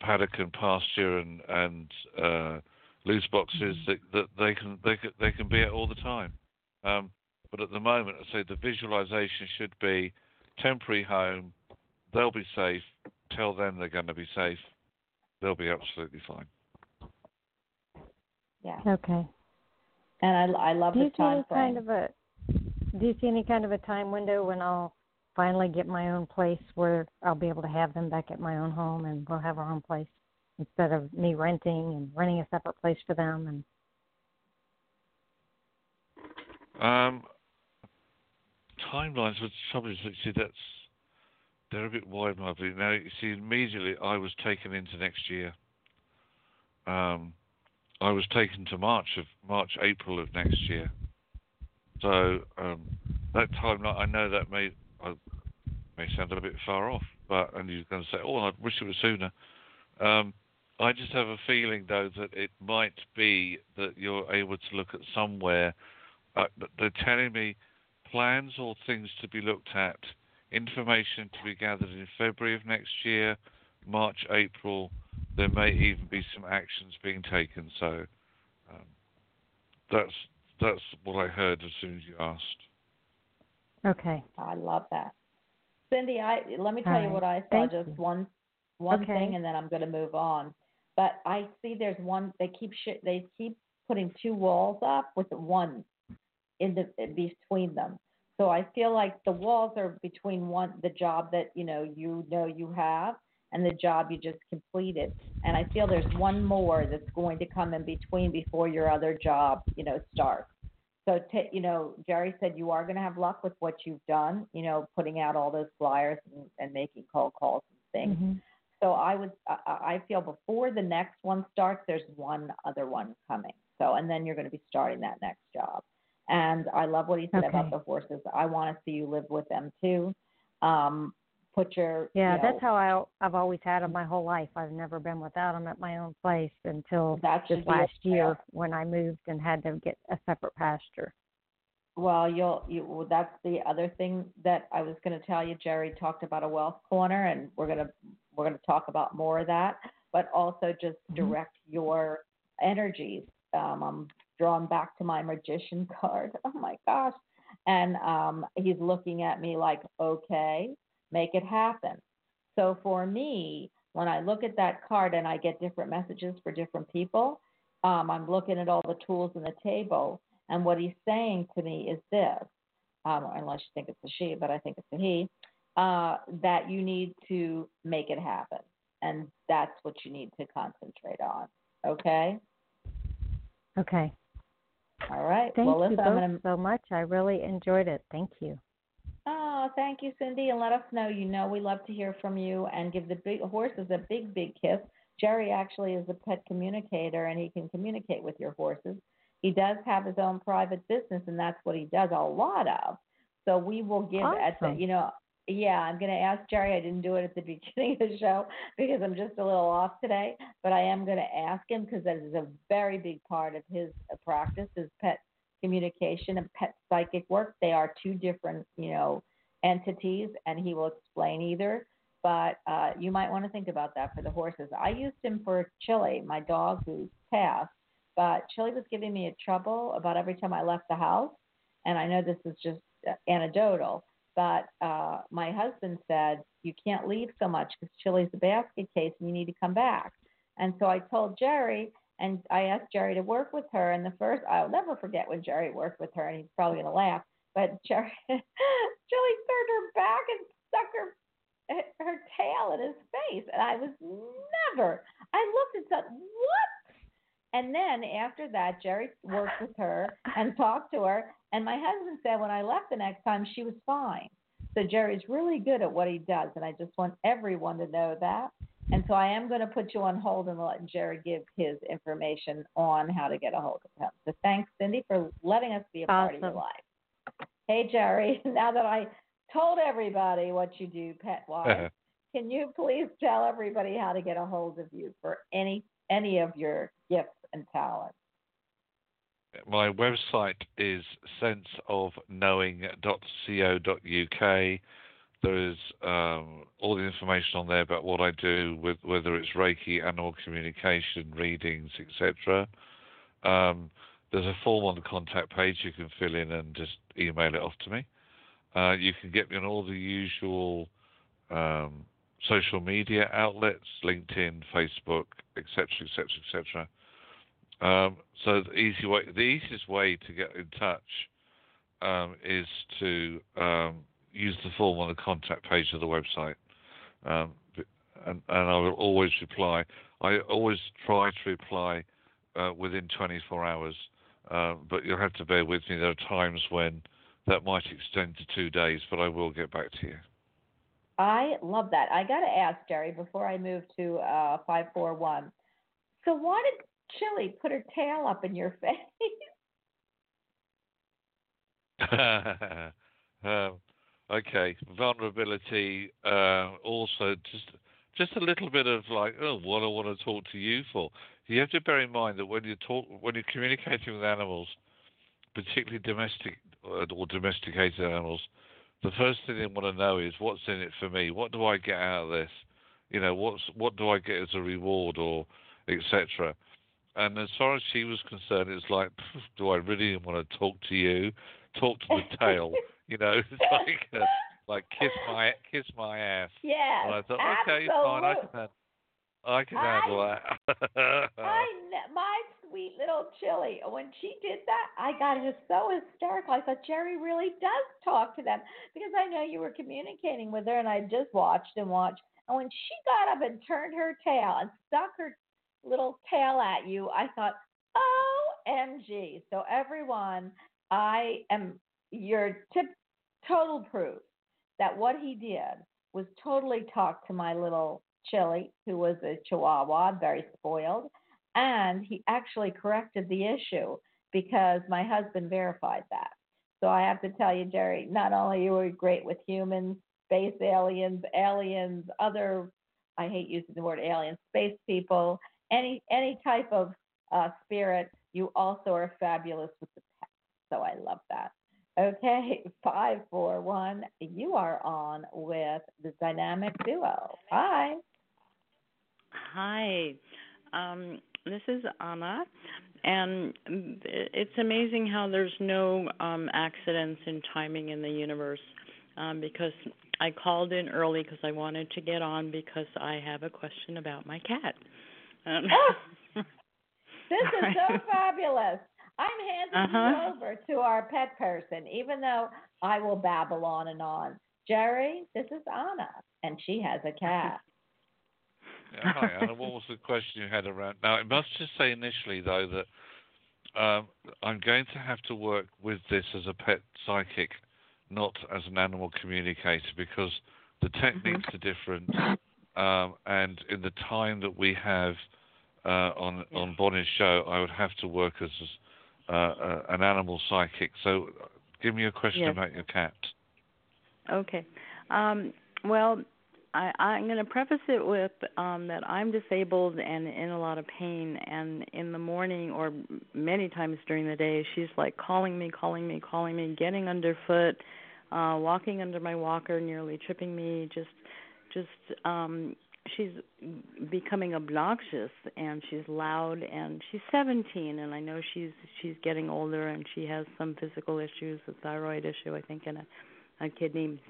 paddock and pasture and and uh, loose boxes that, that they can they can they can be at all the time. Um, but at the moment, I say the visualization should be temporary home. They'll be safe. Tell them they're going to be safe. They'll be absolutely fine. yeah, Okay. and I, I love Do the you see any time frame. kind of a do you see any kind of a time window when I'll finally get my own place where I'll be able to have them back at my own home and we'll have our own place instead of me renting and renting a separate place for them and Um, timelines with trouble is that see that's they're a bit wide, Marvin. Now you see, immediately I was taken into next year. Um, I was taken to March of March, April of next year. So um, that timeline, I know that may I, may sound a bit far off, but and you're going to say, "Oh, I wish it was sooner." Um, I just have a feeling, though, that it might be that you're able to look at somewhere uh, they're telling me plans or things to be looked at, information to be gathered in February of next year, March, April. There may even be some actions being taken. So um, that's that's what I heard as soon as you asked. okay. I love that. Cindy, I let me tell All you what I saw. Thank just you. one one Okay. thing, and then I'm going to move on. But I see there's one. They keep sh- they keep putting two walls up with one in the in between them. So I feel like the walls are between one the job that you know you know you have and the job you just completed. And I feel there's one more that's going to come in between before your other job you know starts. So, ta you know, Jerry said you are going to have luck with what you've done, you know, putting out all those flyers and, and making cold calls and things. Mhm. So I would, I, I feel before the next one starts, there's one other one coming. So, and then you're going to be starting that next job. And I love what he said about the horses. I want to see you live with them too. Um, put your, Yeah, you know, that's how I I've always had them my whole life. I've never been without them at my own place until this last year when I moved and had to get a separate pasture. Well, you'll, you, well, that's the other thing that I was going to tell you. Jerry talked about a wealth corner, and we're going to, we're to talk about more of that, but also just Mhm. direct your energies. Um, I'm drawn back to my magician card. Oh my gosh. And um, he's looking at me like, okay, make it happen. So for me, when I look at that card and I get different messages for different people, um, I'm looking at all the tools in the table. And what he's saying to me is this um, unless you think it's a she, but I think it's a he, uh, that you need to make it happen. And that's what you need to concentrate on. Okay? Okay. All right. Thank well, you both to. so much. I really enjoyed it. Thank you. Oh, thank you, Cindy. And let us know. You know, we love to hear from you and give the big horses a big, big kiss. Jerry actually is a pet communicator and he can communicate with your horses. He does have his own private business and that's what he does a lot of. So we will give at the, you know, yeah, I'm going to ask Jerry. I didn't do it at the beginning of the show because I'm just a little off today, but I am going to ask him because that is a very big part of his uh, practice is pet communication and pet psychic work. They are two different, you know, entities, and he will explain either. But uh, you might want to think about that for the horses. I used him for Chili, my dog who's passed, but Chili was giving me a trouble about every time I left the house. And I know this is just uh, anecdotal, but uh, my husband said, You can't leave so much because Chili's a basket case and you need to come back. And so I told Jerry, and I asked Jerry to work with her. And the first, I'll never forget when Jerry worked with her, and he's probably going to laugh. But Jerry, Chili turned her back and stuck her her tail in his face, and I was never. I looked and said, "What?" And then after that, Jerry worked with her and talked to her. And my husband said when I left the next time, she was fine. So Jerry's really good at what he does, and I just want everyone to know that. And so I am going to put you on hold and let Jerry give his information on how to get a hold of him. So thanks, Cindy, for letting us be a part of your life. Hey, Jerry, now that I told everybody what you do pet wise, can you please tell everybody how to get a hold of you for any any of your gifts and talents? My website is senseofknowing.co.uk. There is um, all the information on there about what I do, with whether it's Reiki, animal communication, readings, etc. Um, there's a form on the contact page you can fill in and just email it off to me. Uh, you can get me on all the usual um, social media outlets, LinkedIn, Facebook, etc., etc., etc. Um, so the easy way, the easiest way to get in touch um, is to um, use the form on the contact page of the website, um, and, and I will always reply. I always try to reply uh, within 24 hours, uh, but you'll have to bear with me. There are times when that might extend to two days, but I will get back to you. I love that. I got to ask Jerry before I move to uh, five four one. So why did Chili put her tail up in your face? um, okay, vulnerability. Uh, also, just just a little bit of like, oh, what I want to talk to you for. You have to bear in mind that when you talk, when you're communicating with animals, particularly domestic uh, or domesticated animals, the first thing they want to know is what's in it for me. What do I get out of this? You know, what's what do I get as a reward or etc. And as far as she was concerned, it's like, do I really want to talk to you? Talk to the tail, you know? It's like, uh, like kiss my kiss my ass. Yeah. And I thought, okay, fine, I can handle, I can handle that. I my sweet little Chili. When she did that, I got her so hysterical. I thought Jerry really does talk to them because I know you were communicating with her, and I just watched and watched. And when she got up and turned her tail and stuck her little tail at you, I thought, OMG. So, everyone, I am your tip, total proof that what he did was totally talk to my little Chili, who was a Chihuahua, very spoiled, and he actually corrected the issue because my husband verified that. So I have to tell you, Jerry, not only you were great with humans, space aliens, aliens, other I hate using the word alien, space people, any any type of uh, spirit, you also are fabulous with the pets. So I love that. Okay, five, four, one. You are on with the dynamic duo. Hi. Hi, um, this is Anna, and it's amazing how there's no um, accidents in timing in the universe. Um, because I called in early because I wanted to get on because I have a question about my cat. Um, This is so fabulous. I'm handing Uh-huh. you over to our pet person, even though I will babble on and on. Jerry, this is Anna, and she has a cat. Yeah, hi, Anna. What was the question you had around? Now, I must just say initially, though, that um, I'm going to have to work with this as a pet psychic, not as an animal communicator, because the techniques are different, um, and in the time that we have uh, on on Bonnie's show, I would have to work as uh, uh, an animal psychic. So, give me a question Yes. about your cat. Okay. Um, well, I, I'm going to preface it with um, that I'm disabled and in a lot of pain. And in the morning or many times during the day, she's like calling me, calling me, calling me, getting underfoot, uh, walking under my walker, nearly tripping me. Just, just um, she's becoming obnoxious and she's loud and she's 17 and I know she's she's getting older and she has some physical issues, a thyroid issue, I think, and a a kidney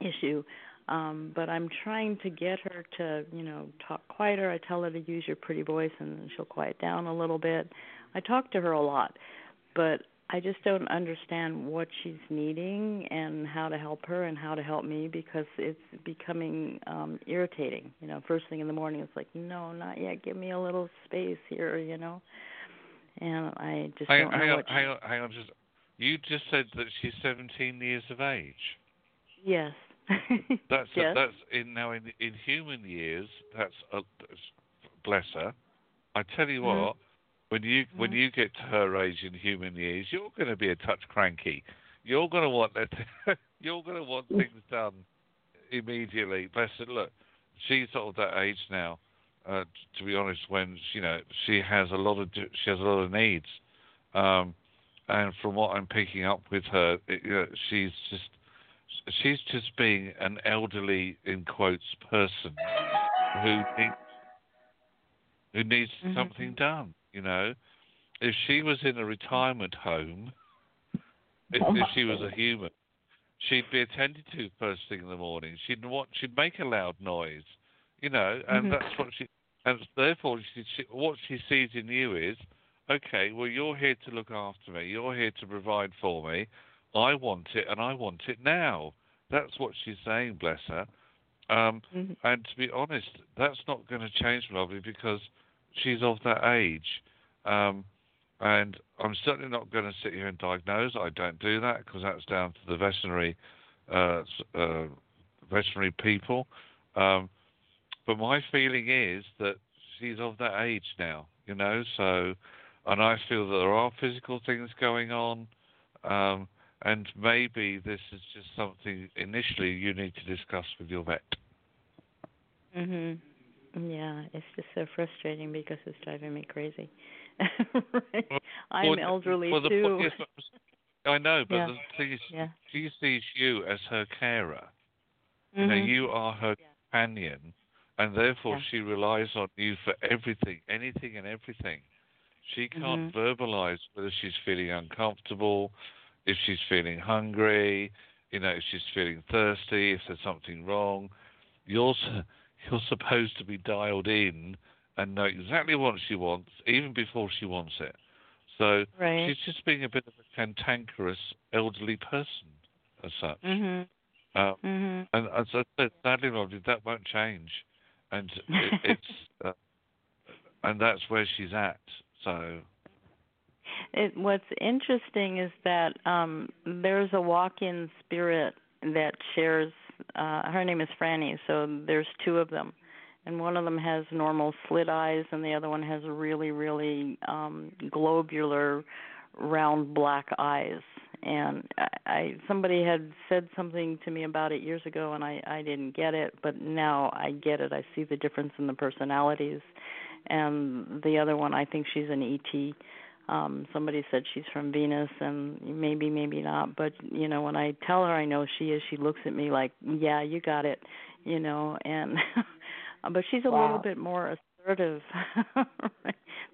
issue. Um, but I'm trying to get her to, you know, talk quieter. I tell her to use your pretty voice and she'll quiet down a little bit. I talk to her a lot, but I just don't understand what she's needing and how to help her and how to help me because it's becoming um irritating. You know, first thing in the morning it's like, no, not yet. Give me a little space here, you know. And I just Hang, don't hang know on, what. hang on, hang on. Just you just said that she's 17 years of age. Yes. That's yes. that's in now in in human years. That's, that's bless her. I tell you Mhm. what, when you when Mhm. you get to her age in human years, you're going to be a touch cranky. You're going to want that. you're going to want things done immediately. Bless her. Look, she's sort of that age now. Uh, to be honest, when you know she has a lot of she has a lot of needs, um, and from what I'm picking up with her, it, you know, she's just she's just being an elderly in quotes person who needs who needs Mhm. something done. You know, if she was in a retirement home, if, if she was a human, she'd be attended to first thing in the morning. She'd want she'd make a loud noise, you know, and Mhm. that's what she and therefore she, she what she sees in you is okay. Well, you're here to look after me. You're here to provide for me. I want it, and I want it now. That's what she's saying. Bless her. Um, Mhm. and to be honest, that's not going to change, lovely, because she's of that age. Um, and I'm certainly not going to sit here and diagnose. I don't do that because that's down to the veterinary uh, uh, veterinary people. Um, but my feeling is that she's of that age now, you know. So, and I feel that there are physical things going on. Um, and maybe this is just something initially you need to discuss with your vet. Mhm. Yeah, it's just so frustrating because it's driving me crazy. I'm elderly well, too. I know, but Yeah. the thing is, yeah. she sees you as her carer. You know, Mhm. you are her companion, and therefore Yeah. she relies on you for everything, anything and everything. She can't verbalize whether she's feeling uncomfortable, if she's feeling hungry, you know, if she's feeling thirsty, if there's something wrong. You're you're supposed to be dialed in and know exactly what she wants, even before she wants it. So Right. she's just being a bit of a cantankerous elderly person, as such. Mhm. Uh, Mhm. and as I said, sadly, Rodney, that won't change, and it, it's uh, and that's where she's at. So It, what's interesting is that um there's a walk-in spirit that shares. Uh, her name is Franny, so there's two of them, and one of them has normal slit eyes, and the other one has really, really um globular, round black eyes. And I, I somebody had said something to me about it years ago, and I I didn't get it, but now I get it. I see the difference in the personalities, and the other one I think she's an ET um somebody said she's from Venus and maybe maybe not but you know when I tell her I know she is she looks at me like yeah you got it you know and but she's a Wow. little bit more assertive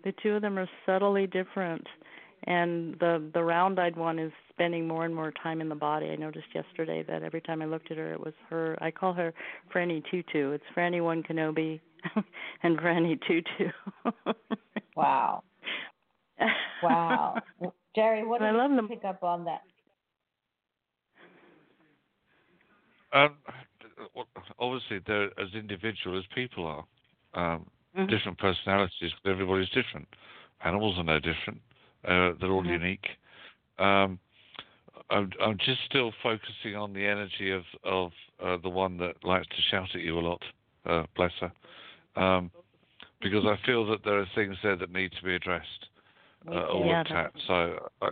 the two of them are subtly different and the the round-eyed one is spending more and more time in the body I noticed yesterday that every time I looked at her it was her I call her Franny Tutu it's Franny One Kenobi and Franny Tutu Wow. Wow. Jerry, what I did love you them. pick up on that? Um, obviously, they're as individual as people are. Um, Mhm. Different personalities. Everybody's different. Animals are no different. Uh, they're all Mhm. unique. Um, I'm, I'm just still focusing on the energy of of uh, the one that likes to shout at you a lot. Uh, bless her. Um, because I feel that there are things there that need to be addressed Me uh, too. or Yeah, looked at. So I,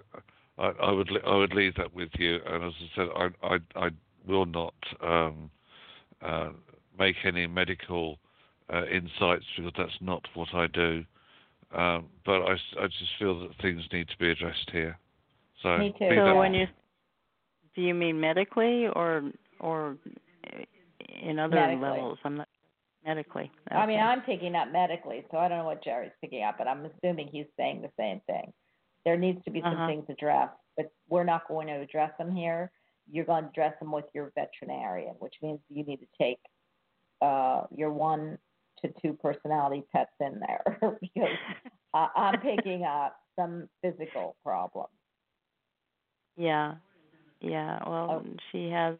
I, I would li- I would leave that with you. And as I said, I I, I will not um, uh, make any medical uh, insights because that's not what I do. Um, but I just feel that things need to be addressed here. So Me too. So when you do you mean medically or or in other Medically. levels? I'm not medically. I mean, I'm picking up medically, so I don't know what Jerry's picking up, but I'm assuming he's saying the same thing. There needs to be some Uh-huh. things addressed, but we're not going to address them here. You're going to address them with your veterinarian, which means you need to take uh, your one to two personality pets in there because uh, I'm picking up some physical problems. Yeah, yeah. Well, Oh. she has.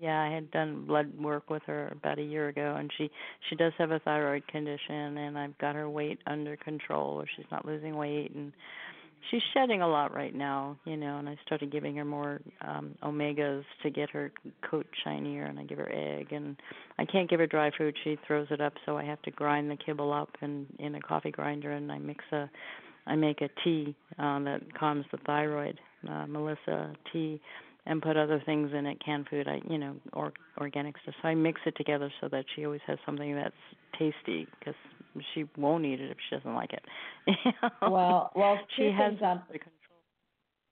Yeah, I had done blood work with her about a year ago, and she she does have a thyroid condition, and I've got her weight under control, she's not losing weight, and she's shedding a lot right now, you know. And I started giving her more um omegas to get her coat shinier, and I give her egg, and I can't give her dry food; she throws it up, so I have to grind the kibble up in in a coffee grinder, and I mix a I make a tea uh, that calms the thyroid, uh, Melissa tea, and put other things in it, canned food, I you know, or organic stuff. So I mix it together so that she always has something that's tasty because she won't eat it if she doesn't like it. You know? Well, well, she has I'm.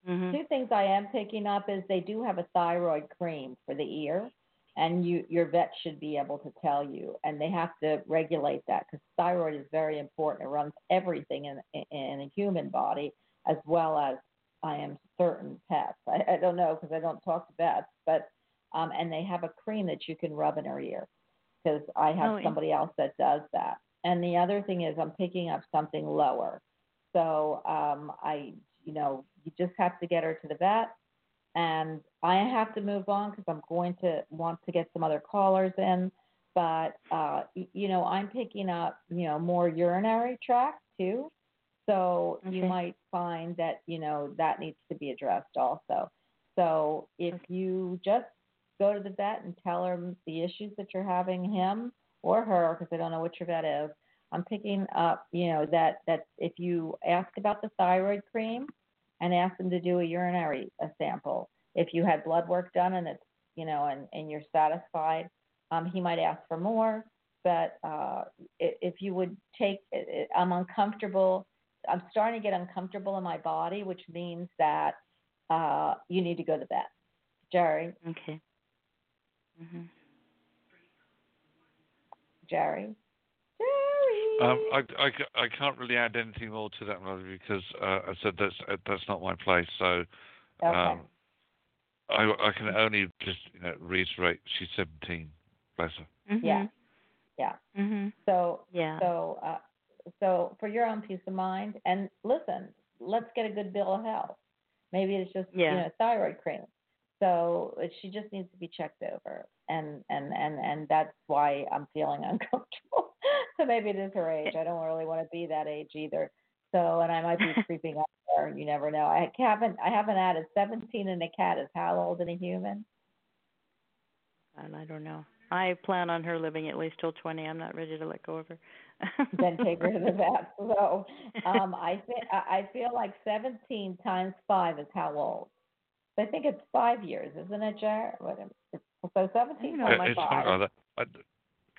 Mhm. two things I am picking up is they do have a thyroid cream for the ear, and you your vet should be able to tell you, and they have to regulate that because thyroid is very important. It runs everything in in, in a human body as well as I am certain pets. I, I don't know because I don't talk to vets, but um, and they have a cream that you can rub in her ear because I have Oh, somebody else that does that. And the other thing is I'm picking up something lower. So um, I, you know, you just have to get her to the vet, and I have to move on because I'm going to want to get some other callers in. But uh, you know, I'm picking up, you know, more urinary tract too. So you might find that you know that needs to be addressed also. So if Okay. you just go to the vet and tell him the issues that you're having him or her, because I don't know what your vet is, I'm picking up, you know, that that if you ask about the thyroid cream and ask them to do a urinary a sample, if you had blood work done and it's, you know, and and you're satisfied, um, he might ask for more. But uh, if you would take, I'm uncomfortable. I'm starting to get uncomfortable in my body, which means that uh, you need to go to bed. Jerry, Okay. Mhm. Jerry, Jerry. Um, I, I, I can't really add anything more to that, Mother, because uh, I said that's uh, that's not my place. So okay. um, I, I can only just you know, reiterate she's 17. Bless her. Mhm. Yeah. Yeah. Mhm. So Yeah. So, uh, so for your own peace of mind, and listen, let's get a good bill of health. Maybe it's just Yeah. you know thyroid cream. So she just needs to be checked over, and and and and that's why I'm feeling uncomfortable. so maybe it is her age. I don't really want to be that age either. So, and I might be creeping up there. You never know. I haven't I haven't added 17 in a cat is how old in a human? And I don't know. I plan on her living at least till 20. I'm not ready to let go of her. then take her to the vet. So um, I think I feel like 17 times five is how old? I think it's five years, isn't it, Jared? What So 17 know. times Uh, five. something like. I,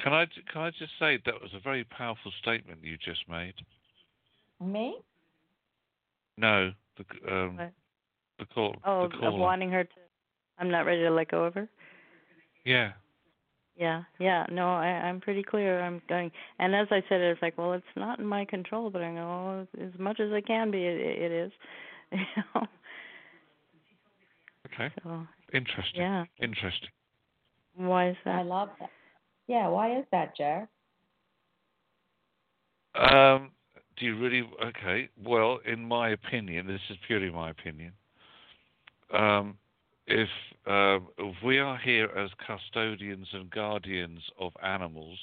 can I can I just say that was a very powerful statement you just made. Me? No, the um, What? the call. oh, the of wanting her to. I'm not ready to let go of her. Yeah. Yeah, yeah. No, I, I'm pretty clear. I'm going, and as I said, it's like, well, it's not in my control, but I know as much as it can be, it, it is. You know. Okay. So Interesting. yeah. Interesting. Why is that? I love that. Yeah, why is that, Jared? Um, do you really? Okay. Well, in my opinion, this is purely my opinion. Um, if uh, if we are here as custodians and guardians of animals,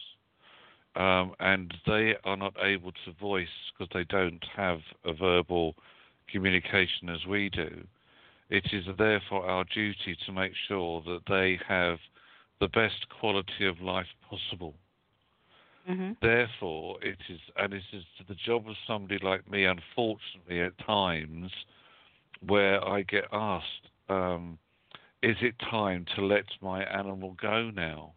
um, and they are not able to voice because they don't have a verbal communication as we do, it is therefore our duty to make sure that they have the best quality of life possible. Mm-hmm. Therefore, it is, and it is the job of somebody like me, unfortunately, at times, where I get asked, um, "Is it time to let my animal go now?"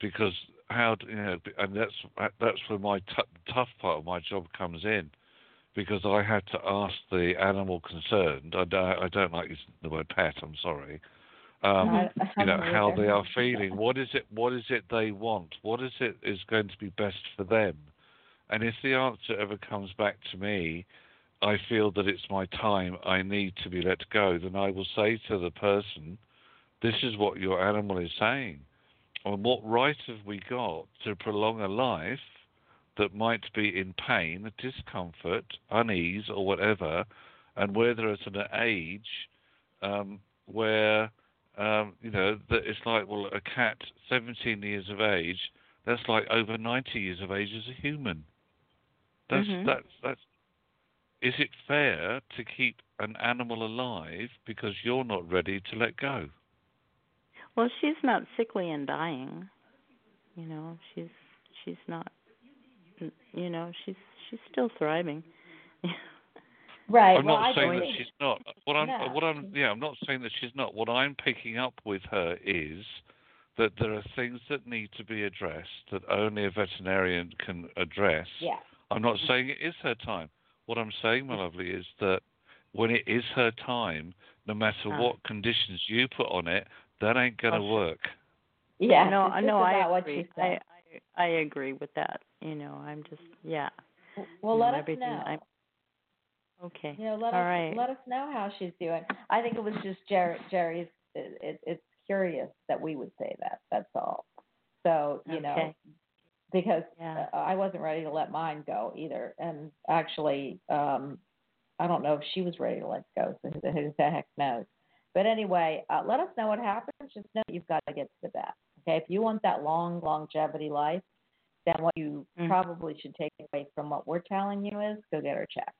Because how do, you know, and that's that's where my t- tough part of my job comes in, because I had to ask the animal concerned. I don't, I don't like using the word pet. I'm sorry um, I you know how either. they are feeling. What is it? What is it they want? What is it is going to be best for them? And if the answer ever comes back to me, I feel that it's my time. I need to be let go. Then I will say to the person, "This is what your animal is saying. And what right have we got to prolong a life that might be in pain, discomfort, unease, or whatever, and where they're at an age um, where um, you know that it's like well, a cat 17 years of age, that's like over 90 years of age as a human. That's Mhm. that's that's. Is it fair to keep an animal alive because you're not ready to let go? Well, she's not sickly and dying. You know, she's she's not. You know, she's she's still thriving. Right. I'm well, not I saying that she's not. What I'm, No. what I'm, yeah, I'm not saying that she's not. What I'm picking up with her is that there are things that need to be addressed that only a veterinarian can address. Yeah. I'm not saying it is her time. What I'm saying, my lovely, is that when it is her time, no matter Ah. what conditions you put on it, that ain't gonna Oh, work. Yeah. no, it's I. I agree. I. I I agree with that. You know, I'm just yeah. well, you let know, us know. I'm- Okay. You know, let All us right. let us know how she's doing. I think it was just Jerry. Jerry's. It, it, it's curious that we would say that. That's all. So you know, Okay. Because Yeah. I wasn't ready to let mine go either, and actually, um, I don't know if she was ready to let go. So who the, who the heck knows? But anyway, uh, let us know what happens. Just know you've got to get to the vet. Okay, if you want that long longevity life, then what you Mm. probably should take away from what we're telling you is go get her checked.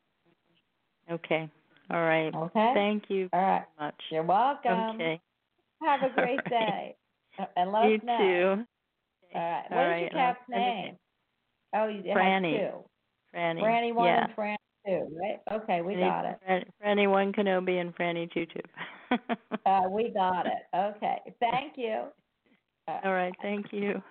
Okay. All right. Okay. Thank you All right. very much. You're welcome. Okay. Have a great right. day. And let you us know. too. All right. All What is right, your cat's send it name? Oh, you have Franny. two. Franny. Franny one yeah. and Franny two, right? Okay, we Franny- got it. Fran- Franny one Kenobi and Franny Tutu. Uh, we got it. Okay. Thank you. Uh, All right. Thank you.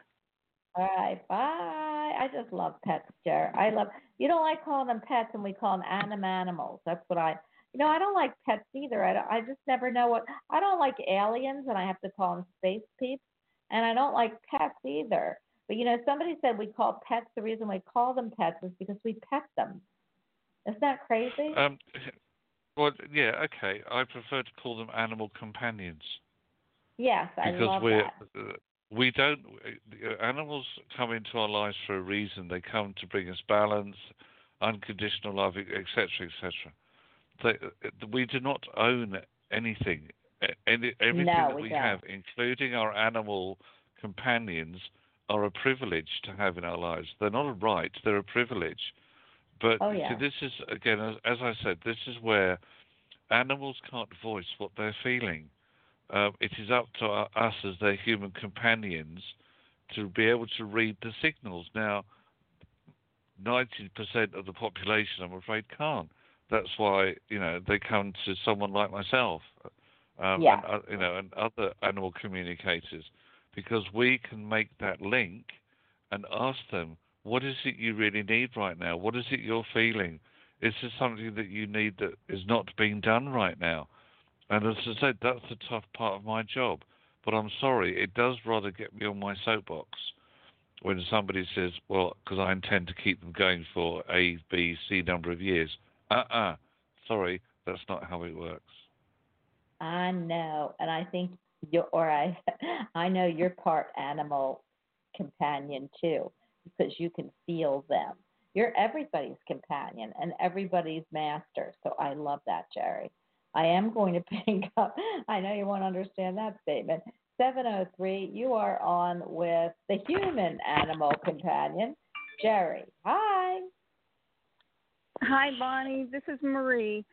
All right. Bye. I just love pets, Jer. I love. You don't like calling them pets, and we call them anim animals. That's what I. You know, I don't like pets either. I, don't- I just never know what. I don't like aliens, and I have to call them space peeps. And I don't like pets either. But you know, somebody said we call pets. The reason we call them pets is because we pet them. Isn't that crazy? Um, well, yeah, okay. I prefer to call them animal companions. yes, I because love we're that. uh, we don't uh, animals come into our lives for a reason they come to bring us balance unconditional love etc etc they, uh, we do not own anything A- any, everything No, that we we have including our animal companions are a privilege to have in our lives. They're not a right they're a privilege. But Oh, see, this is again as, as i said this is where animals can't voice what they're feeling. Um, it is up to u- us as their human companions to be able to read the signals. Now, 90% of the population, I'm afraid, can't. That's why you know they come to someone like myself, um, Yeah. and uh, you know, and other animal communicators, because we can make that link and ask them, what is it you really need right now? What is it you're feeling? Is there something that you need that is not being done right now? And as I said, that's the tough part of my job. But I'm sorry, it does rather get me on my soapbox when somebody says, well, because I intend to keep them going for A, B, C number of years. Uh uh Sorry, that's not how it works. I know, and I think you or I, I know you're part animal companion too, because you can feel them. You're everybody's companion and everybody's master. So I love that, Jerry. I am going to pick up. I know you won't understand that statement. 703, you are on with the human animal companion, Jerry. Hi. Hi, Bonnie. This is Marie.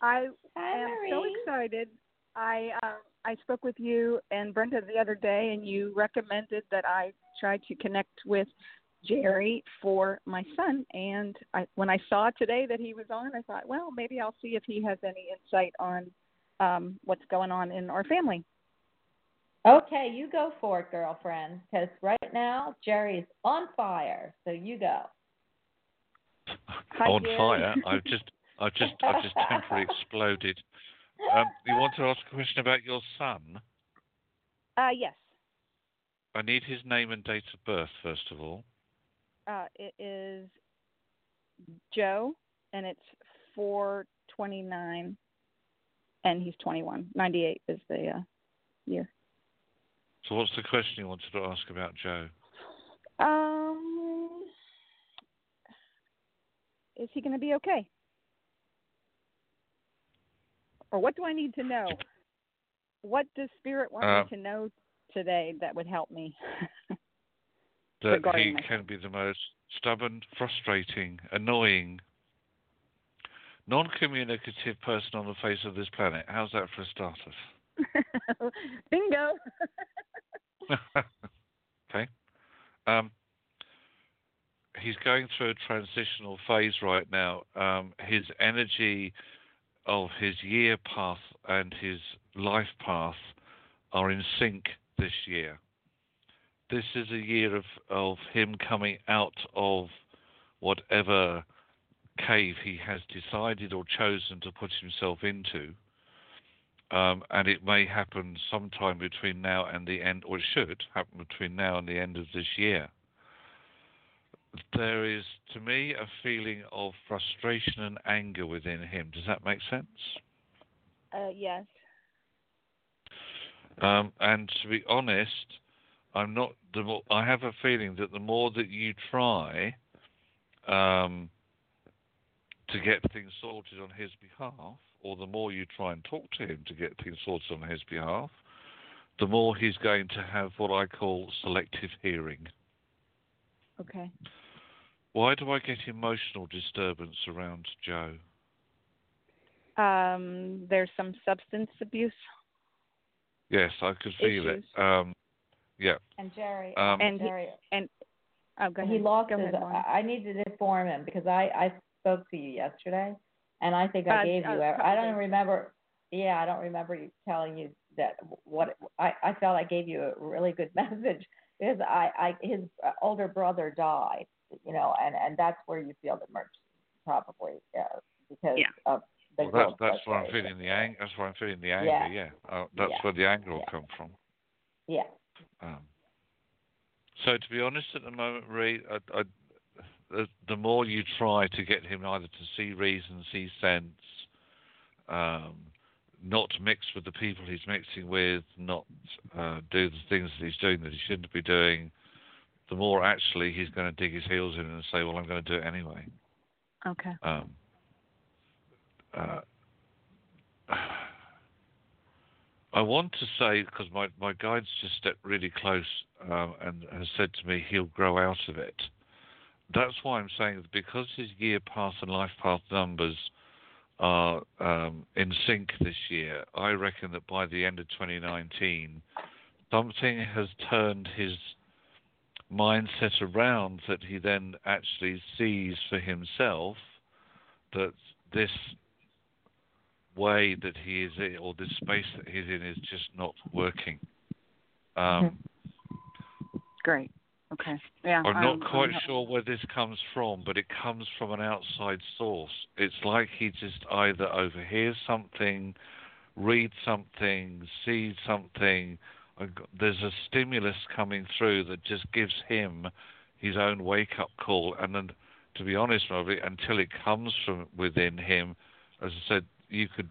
I Hi, am Marie. so excited. I uh, I spoke with you and Brenda the other day, and you recommended that I try to connect with Jerry for my son. And I, when I saw today that he was on, I thought, well, maybe I'll see if he has any insight on um, what's going on in our family. Okay, you go for it, girlfriend, because right now Jerry's on fire. So you go. Hi, on Jerry. fire. I've just, I've just, I've just temporarily exploded. Um, you want to ask a question about your son? Uh, yes. I need his name and date of birth first of all. Uh, it is Joe, and it's four twenty nine, and he's twenty one. Ninety eight is the uh, year. So, what's the question you wanted to ask about Joe? Um, is he going to be okay? Or what do I need to know? What does Spirit want Uh, me to know today that would help me? That he my can be the most stubborn, frustrating, annoying, non-communicative person on the face of this planet. How's that for a starter? Bingo. okay. Um, he's going through a transitional phase right now. Um, his energy of his year path and his life path are in sync this year. This is a year of, of him coming out of whatever cave he has decided or chosen to put himself into. Um, and it may happen sometime between now and the end, or it should happen between now and the end of this year. There is, to me, a feeling of frustration and anger within him. Does that make sense? uh, yes. Um, and to be honest, I'm not. The more, I have a feeling that the more that you try um, to get things sorted on his behalf, or the more you try and talk to him to get things sorted on his behalf, the more he's going to have what I call selective hearing. Okay. Why do I get emotional disturbance around Joe? Um, there's some substance abuse. Yes, I could feel Issues. it. Um, yeah. And Jerry, Um, And he- Jerry, Oh, go ahead. he lost go his. ahead, I I need to inform him because I I spoke to you yesterday, and I think I Uh, gave uh, you. I don't remember. Yeah, I don't remember you telling you that what I I felt I gave you a really good message because I I his uh, older brother died, you know, and and that's where you feel the merch probably uh, because Yeah. of the Well, that's that's where I'm feeling the anger. That's where I'm feeling the anger. Yeah. Yeah, Uh, that's Yeah. where the anger will Yeah. come from. Yeah. Um, so to be honest, at the moment, Ree, I, I, the, the more you try to get him either to see reason, see sense, um, not mix with the people he's mixing with, not uh, do the things that he's doing that he shouldn't be doing, the more actually he's going to dig his heels in and say, "Well, I'm going to do it anyway." Okay. Um, uh, I want to say because my my guide's just stepped really close um, and has said to me he'll grow out of it. That's why I'm saying that because his year path and life path numbers are um, in sync this year, I reckon that by the end of 2019, something has turned his mindset around that he then actually sees for himself that this way that he is in, or this space that he's in, is just not working. Um, Great. Okay. Yeah. I'm not quite I'm- sure where this comes from, but it comes from an outside source. It's like he just either overhears something, reads something, sees something. There's a stimulus coming through that just gives him his own wake up call. And then, to be honest, Robbie, until it comes from within him, as I said, you could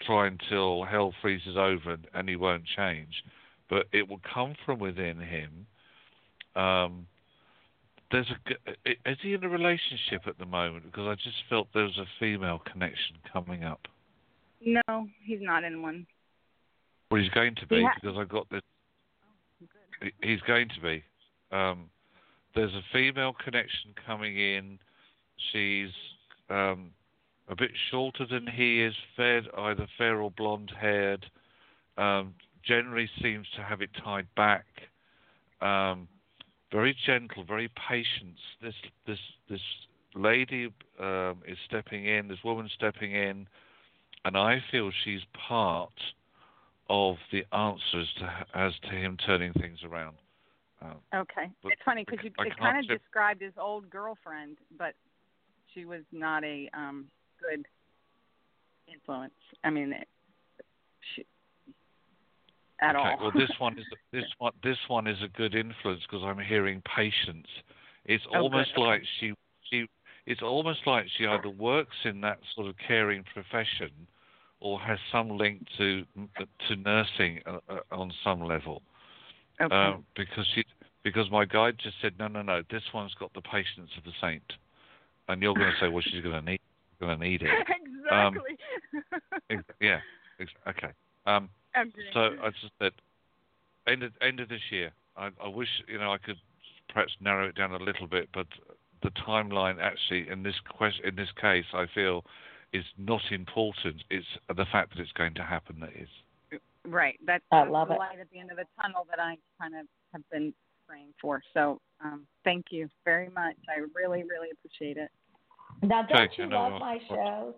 try until hell freezes over and, he won't change. But it will come from within him um, there's a. Is he in a relationship at the moment? Because I just felt there was a female connection coming up. No, he's not in one. Well, he's going to be ha- because I've got this. he- He's going to be. Um, there's a female connection coming in. She's um, a bit shorter than he is, fair, either fair or blonde haired. Um, generally seems to have it tied back. Um, very gentle, very patient. This this this lady um, is stepping in. This woman stepping in, and I feel she's part of the answers to as to him turning things around. Um, Okay. It's funny because you it kind of described his old girlfriend, but she was not a um good influence. I mean, it, she at okay, all. well this one is this one this one is a good influence because I'm hearing patience. It's Oh, almost good. like she she it's almost like she either works in that sort of caring profession or has some link to to nursing uh, uh, on some level. okay. Um, because she because my guide just said no no no this one's got the patience of a saint, and you're going to say well she's going to need going to need it. um, exactly. Ex- yeah. ex- Okay. Um, so I just said end of, end of this year. I, I wish you know I could perhaps narrow it down a little bit, but the timeline actually in this question in this case I feel is not important. It's the fact that it's going to happen that is. Right. That's I the it. light at the end of the tunnel that I kind of have been praying for. So, um, thank you very much. I really, really appreciate it. Now, don't Okay, you I love what- my show?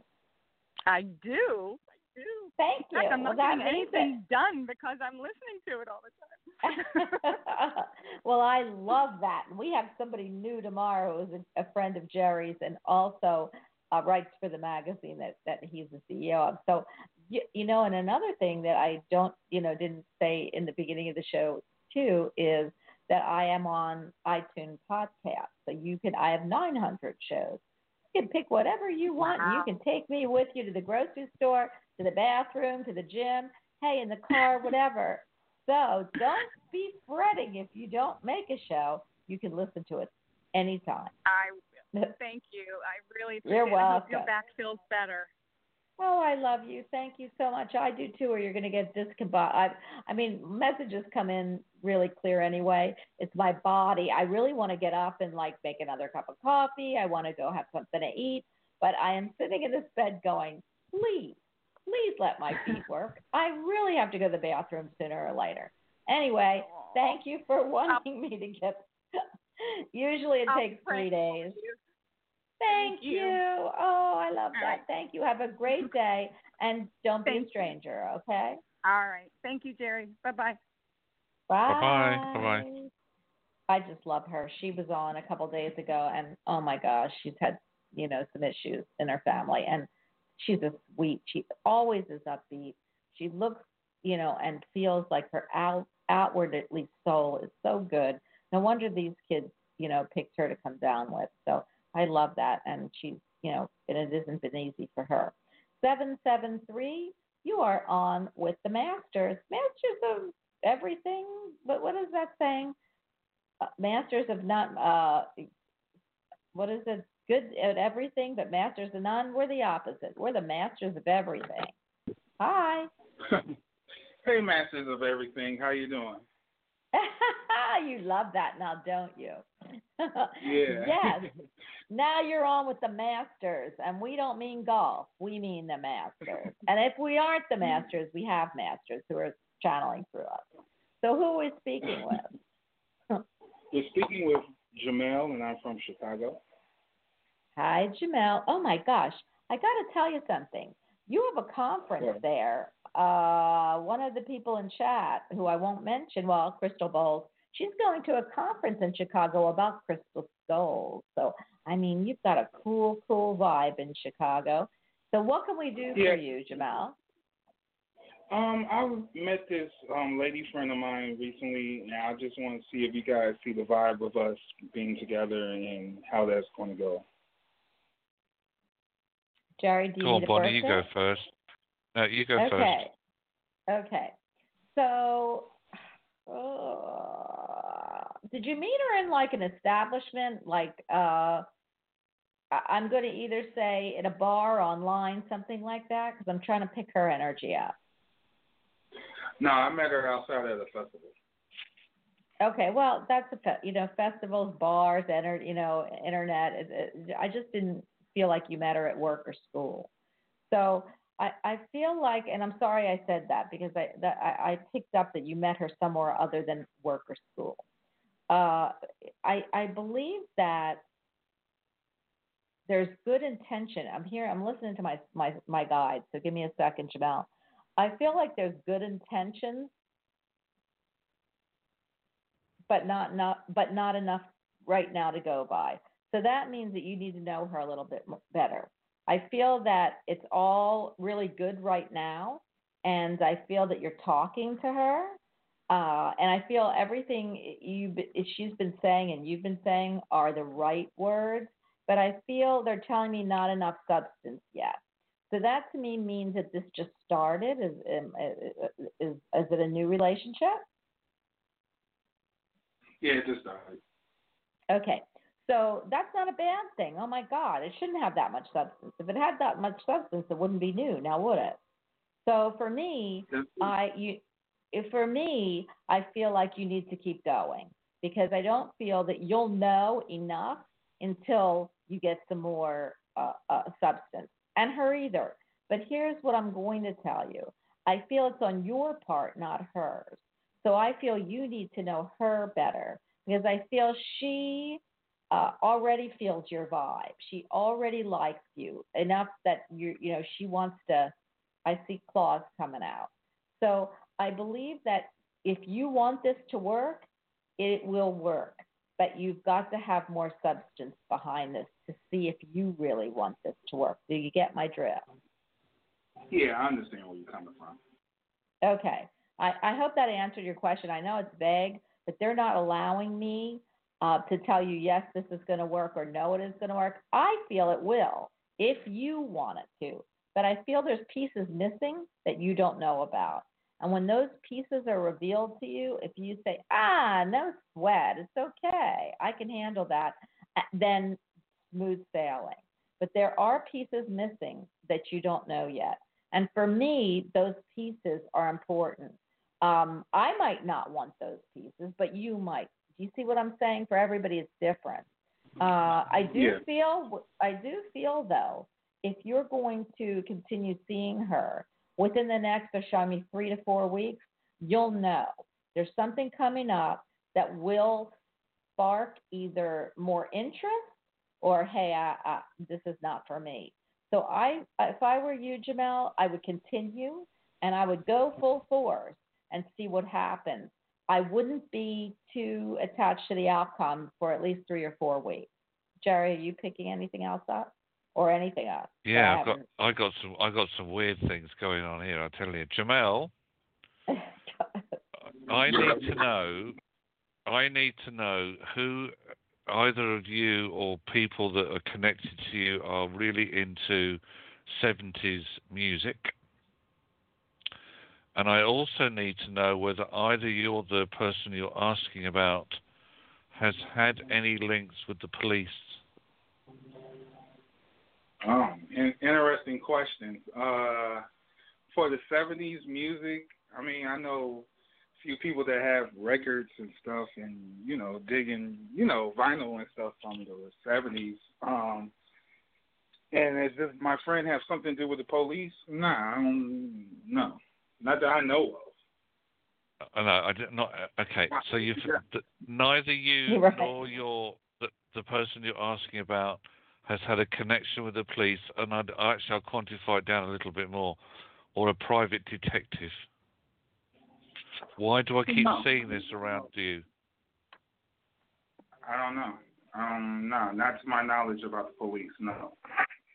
I do. I do. Thank you. fact, I'm not that getting means anything done because I'm listening to it all the time. well, I love that. We have somebody new tomorrow who's a, a friend of Jerry's and also uh, writes for the magazine that that he's the CEO of. So, you, you know, and another thing that I don't, you know, didn't say in the beginning of the show too is that I am on iTunes podcast. So you can, I have 900 shows. You can pick whatever you want. and You can take me with you to the grocery store, to the bathroom, to the gym, hey, in the car, whatever. So don't be fretting if you don't make a show. You can listen to it anytime. I thank you. I really appreciate You're it. I hope your back feels better. Oh, I love you. Thank you so much. I do too, or you're going to get discombobulated. I, I mean, messages come in really clear anyway. It's my body. I really want to get up and like make another cup of coffee. I want to go have something to eat, but I am sitting in this bed going, please, please let my feet work. I really have to go to the bathroom sooner or later. Anyway, thank you for wanting me to get. Usually it I'll takes three days. You. Thank Thank you. you. Oh, I love All that. right. Thank you. Have a great day and don't be a stranger, okay? All right. Thank you, Jerry. Bye bye. Bye. Bye-bye. Bye-bye. I just love her. She was on a couple days ago and oh my gosh, she's had, you know, some issues in her family and she's a sweet. She always is upbeat. She looks, you know, and feels like her out outward at least soul is so good. No wonder these kids, you know, picked her to come down with. So I love that and she's, you know, and it hasn't been easy for her. Seven seven three, you are on with the masters. Masters of everything. But what is that saying? Uh, masters of not uh what is it? Good at everything, but masters of none. We're the opposite. We're the masters of everything. Hi. hey, masters of everything. How you doing? you love that now, don't you? Yeah. yes. Now you're on with the masters, and we don't mean golf. We mean the masters. and if we aren't the masters, we have masters who are channeling through us. So who are we speaking with? You're speaking with Jamel, and I'm from Chicago. Hi, Jamel. Oh my gosh, I got to tell you something. You have a conference Sure. there. Uh, one of the people in chat, who I won't mention, well, Crystal Bowles, she's going to a conference in Chicago about crystal skulls. So, I mean, you've got a cool, cool vibe in Chicago. So, what can we do Yeah. for you, Jamel? Um, I met this um lady friend of mine recently, and I just want to see if you guys see the vibe of us being together and how that's going to go. Jerry, do you Go on, Bonnie, you go first. No, you go first. Okay. Okay. So uh, did you meet her in like an establishment, like uh, I'm going to either say at a bar, online, something like that, because I'm trying to pick her energy up. No, I met her outside at a festival. Okay, well, that's a fe- you know festivals, bars, enter you know internet. It, it, I just didn't feel like you met her at work or school. So I, I feel like, and I'm sorry I said that because I that I, I picked up that you met her somewhere other than work or school. Uh, I I believe that there's good intention. I'm here. I'm listening to my my my guide. So give me a second, Jamel. I feel like there's good intentions but not not but not enough right now to go by. So that means that you need to know her a little bit better. I feel that it's all really good right now, and I feel that you're talking to her, uh, and I feel everything you she's been saying and you've been saying are the right words. But I feel they're telling me not enough substance yet. So that to me means that this just started. Is um, is is it a new relationship? Yeah, it just started. Okay. So that's not a bad thing. Oh my God, it shouldn't have that much substance. If it had that much substance, it wouldn't be new, now would it? So for me, I you, if for me, I feel like you need to keep going because I don't feel that you'll know enough until you get some more uh, uh, substance, and her either. But here's what I'm going to tell you: I feel it's on your part, not hers. So I feel you need to know her better because I feel she uh, already feels your vibe. She already likes you enough that you you know she wants to. I see claws coming out. So I believe that if you want this to work, it will work. But you've got to have more substance behind this to see if you really want this to work. Do you get my drift? Yeah, I understand where you're coming from. Okay. I, I hope that answered your question. I know it's vague, but they're not allowing me uh, to tell you, yes, this is going to work or no, it is going to work. I feel it will if you want it to. But I feel there's pieces missing that you don't know about. And when those pieces are revealed to you, if you say, ah, no sweat, it's okay, I can handle that, then smooth sailing. But there are pieces missing that you don't know yet. And for me, those pieces are important. Um, I might not want those pieces, but you might. Do you see what I'm saying? For everybody, it's different. Uh, I do Yeah. feel, I do feel though, if you're going to continue seeing her within the next, me three to four weeks, you'll know there's something coming up that will spark either more interest or hey, I, I, this is not for me. So I, if I were you, Jamel, I would continue and I would go full force and see what happens. I wouldn't be too attached to the outcome for at least three or four weeks. Jerry, are you picking anything else up or anything else? Yeah, I've got I got some I got some weird things going on here. I tell you, Jamel, I need to know. I need to know who either of you or people that are connected to you are really into 70s music. And I also need to know whether either you or the person you're asking about has had any links with the police. Um, in, interesting question. Uh, for the '70s music, I mean, I know a few people that have records and stuff, and you know, digging, you know, vinyl and stuff from the '70s. Um, and is this my friend have something to do with the police? Nah, I don't. No, not that I know of. Uh, no, I did not. Okay, so you've th- neither you right. nor your the, the person you're asking about has had a connection with the police, and I'd, actually I'll quantify it down a little bit more, or a private detective. Why do I keep No. seeing this around you? I don't know. Um, no, not to my knowledge about the police. No.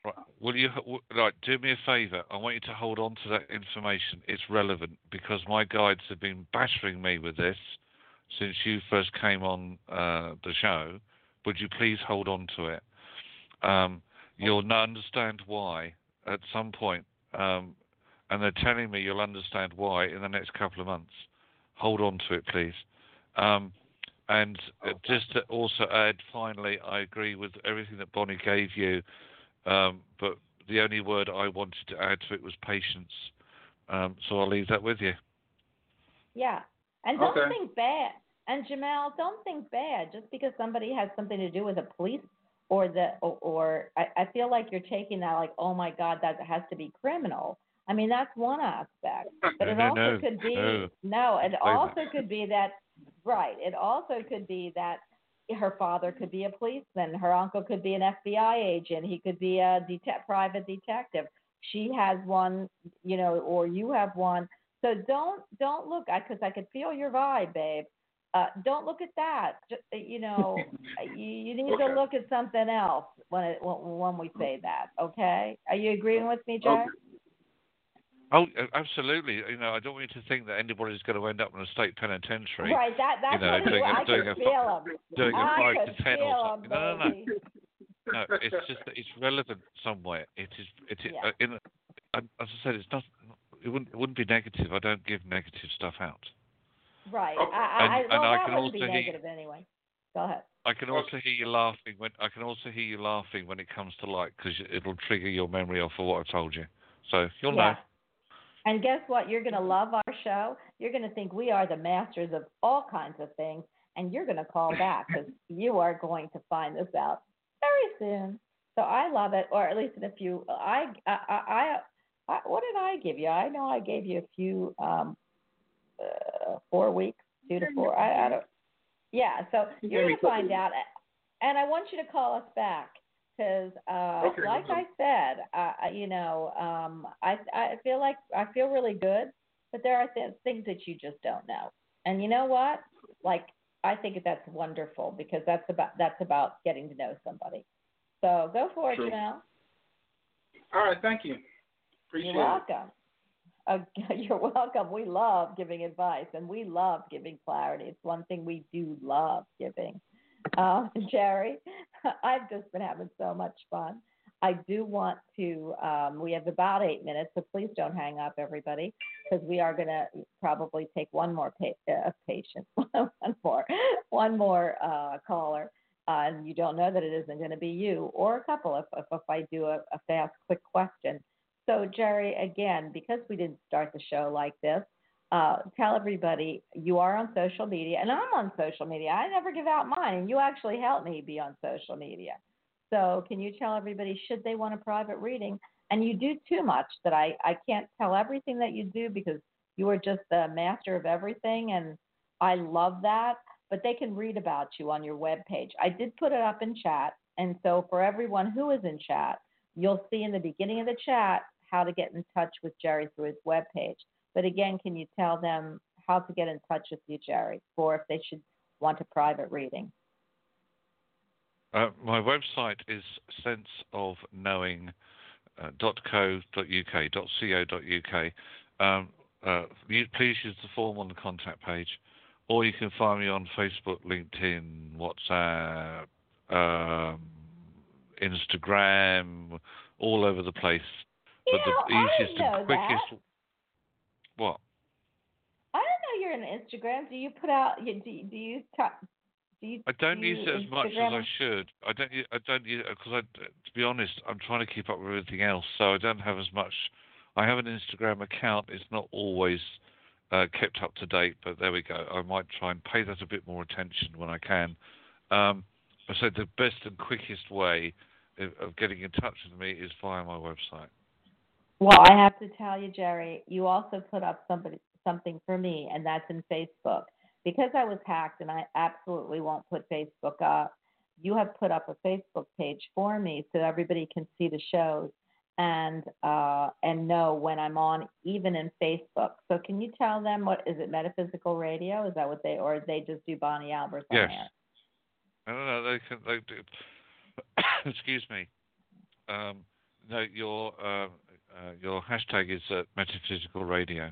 Right. Will you right? Do me a favour. I want you to hold on to that information. It's relevant because my guides have been battering me with this since you first came on uh, the show. Would you please hold on to it? Um, you'll n- understand why at some point, um, and they're telling me you'll understand why in the next couple of months. Hold on to it, please. Um, And uh, just to also add, finally, I agree with everything that Bonnie gave you, um, but the only word I wanted to add to it was patience. Um, so I'll leave that with you. Yeah. And don't Okay. think bad. And Jamel, don't think bad just because somebody has something to do with a police or the or, or I, I feel like you're taking that like, oh my God, that has to be criminal. I mean, that's one aspect. But No, it no, also no, could be no. no, it also could be that right. It also could be that her father could be a policeman, her uncle could be an FBI agent, he could be a det- private detective. She has one, you know, or you have one. So don't don't look because I could feel your vibe, babe. Uh, don't look at that. Just, uh, you know, you, you need Okay. to look at something else when it when, when we say that. Okay? Are you agreeing with me, Jack? Oh, uh, absolutely. You know, I don't want you to think that anybody's going to end up in a state penitentiary Right. That that's You know, doing a- I doing could a feel him. doing a I five could to ten or something. No, no, no. No, it's just that it's relevant somewhere. It is. It is. Yeah. Uh, in, uh, as I said, it's not. It wouldn't. It wouldn't be negative. I don't give negative stuff out. Right. Okay. I, I, And- I, and well, I can wouldn't be also hear- negative anyway. Go ahead. I can also hear you laughing when I can also hear you laughing when it comes to light because it'll trigger your memory off of what I told you. So you'll yeah. know. And guess what? You're going to love our show. You're going to think we are the masters of all kinds of things, and you're going to call back because you are going to find this out very soon. So I love it, or at least in a few. I, I, I, I what did I give you? I know I gave you a few, um, uh, four weeks, two to four. I, I don't. Yeah. So You you're gonna find out, and I want you to call us back because, uh, Okay, like no I said, uh, I- you know, um, I I feel like I feel really good, but there are th- things that you just don't know. And you know what? Like I think that's wonderful because that's about that's about getting to know somebody. So go for it, True. Janelle. All right. Thank you. Appreciate You're it. Uh, you're welcome. We love giving advice and we love giving clarity. It's one thing we do love giving. Uh, Jerry, I've just been having so much fun. I do want to, um, we have about eight minutes, so please don't hang up, everybody, because we are going to probably take one more pa- uh, patient, one more, one more uh, caller. Uh, and you don't know that it isn't going to be you or a couple if, if, if I do a, a fast, quick question. So, Jerry, again, because we didn't start the show like this, uh, tell everybody you are on social media, and I'm on social media. I never give out mine, and you actually help me be on social media. So, can you tell everybody should they want a private reading? And you do too much that I, I can't tell everything that you do because you are just the master of everything, and I love that. But they can read about you on your webpage. I did put it up in chat, and so for everyone who is in chat, you'll see in the beginning of the chat how to get in touch with Jerry through his webpage. But again, can you tell them how to get in touch with you, Jerry, for if they should want a private reading? Uh, my website is senseofknowing.co.uk, .co.uk. Um, uh, you, please use the form on the contact page, or you can find me on Facebook, LinkedIn, WhatsApp, um, Instagram, all over the place. You but know, the I easiest and quickest. that. What? I don't know you're on Instagram. Do you put out? you- Do you, do you talk? Do you? I don't do use it as much as I should. I don't. I don't use because I. To be honest, I'm trying to keep up with everything else, so I don't have as much. I have an Instagram account. It's not always uh, kept up to date, but there we go. I might try and pay that a bit more attention when I can. Um, so the best and quickest way of, getting in touch with me is via my website. Well, I have to tell you, Jerry, you also put up somebody something for me, and that's in Facebook. Because I was hacked, and I absolutely won't put Facebook up. You have put up a Facebook page for me so everybody can see the shows and uh, and know when I'm on, even in Facebook. So can you tell them what is it? Metaphysical Radio? Is that what they or they just do Bonnie Albers Yes. I don't know. They can. They do. excuse me. Um, no, your uh, uh, your hashtag is uh, metaphysical radio.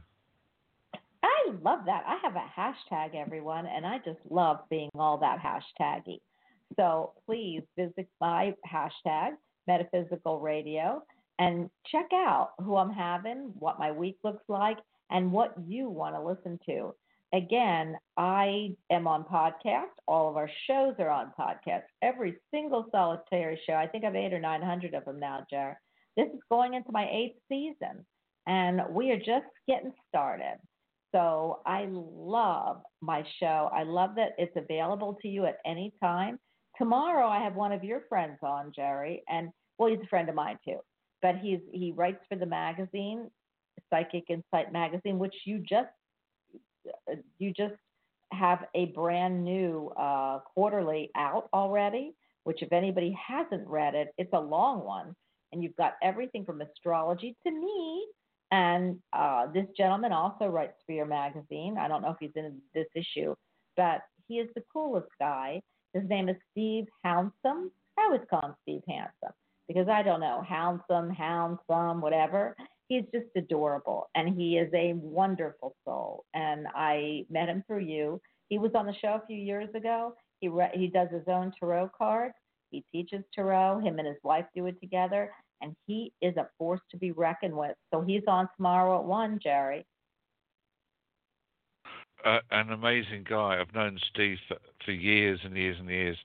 I love that. I have a hashtag, everyone, and I just love being all that hashtaggy. So please visit my hashtag, Metaphysical Radio, and check out who I'm having, what my week looks like, and what you want to listen to. Again, I am on podcast. All of our shows are on podcast. Every single solitary show. I think I've eight or nine hundred of them now, Jared. This is going into my eighth season, and we are just getting started. So I love my show. I love that it's available to you at any time. Tomorrow I have one of your friends on, Jerry, and well, he's a friend of mine too. But he's he writes for the magazine, Psychic Insight magazine, which you just you just have a brand new uh, quarterly out already. Which, if anybody hasn't read it, it's a long one, and you've got everything from astrology to me and uh, this gentleman also writes for your magazine. I don't know if he's in this issue, but he is the coolest guy. His name is Steve Hounsome. I always call him Steve Handsome because I don't know, Hounsome, Hounsome, whatever. He's just adorable and he is a wonderful soul. And I met him through you. He was on the show a few years ago. He re- he does his own tarot cards. He teaches tarot. Him and his wife do it together and he is a force to be reckoned with. So he's on tomorrow at one, Jerry. Uh, an amazing guy. I've known Steve for, for years and years and years.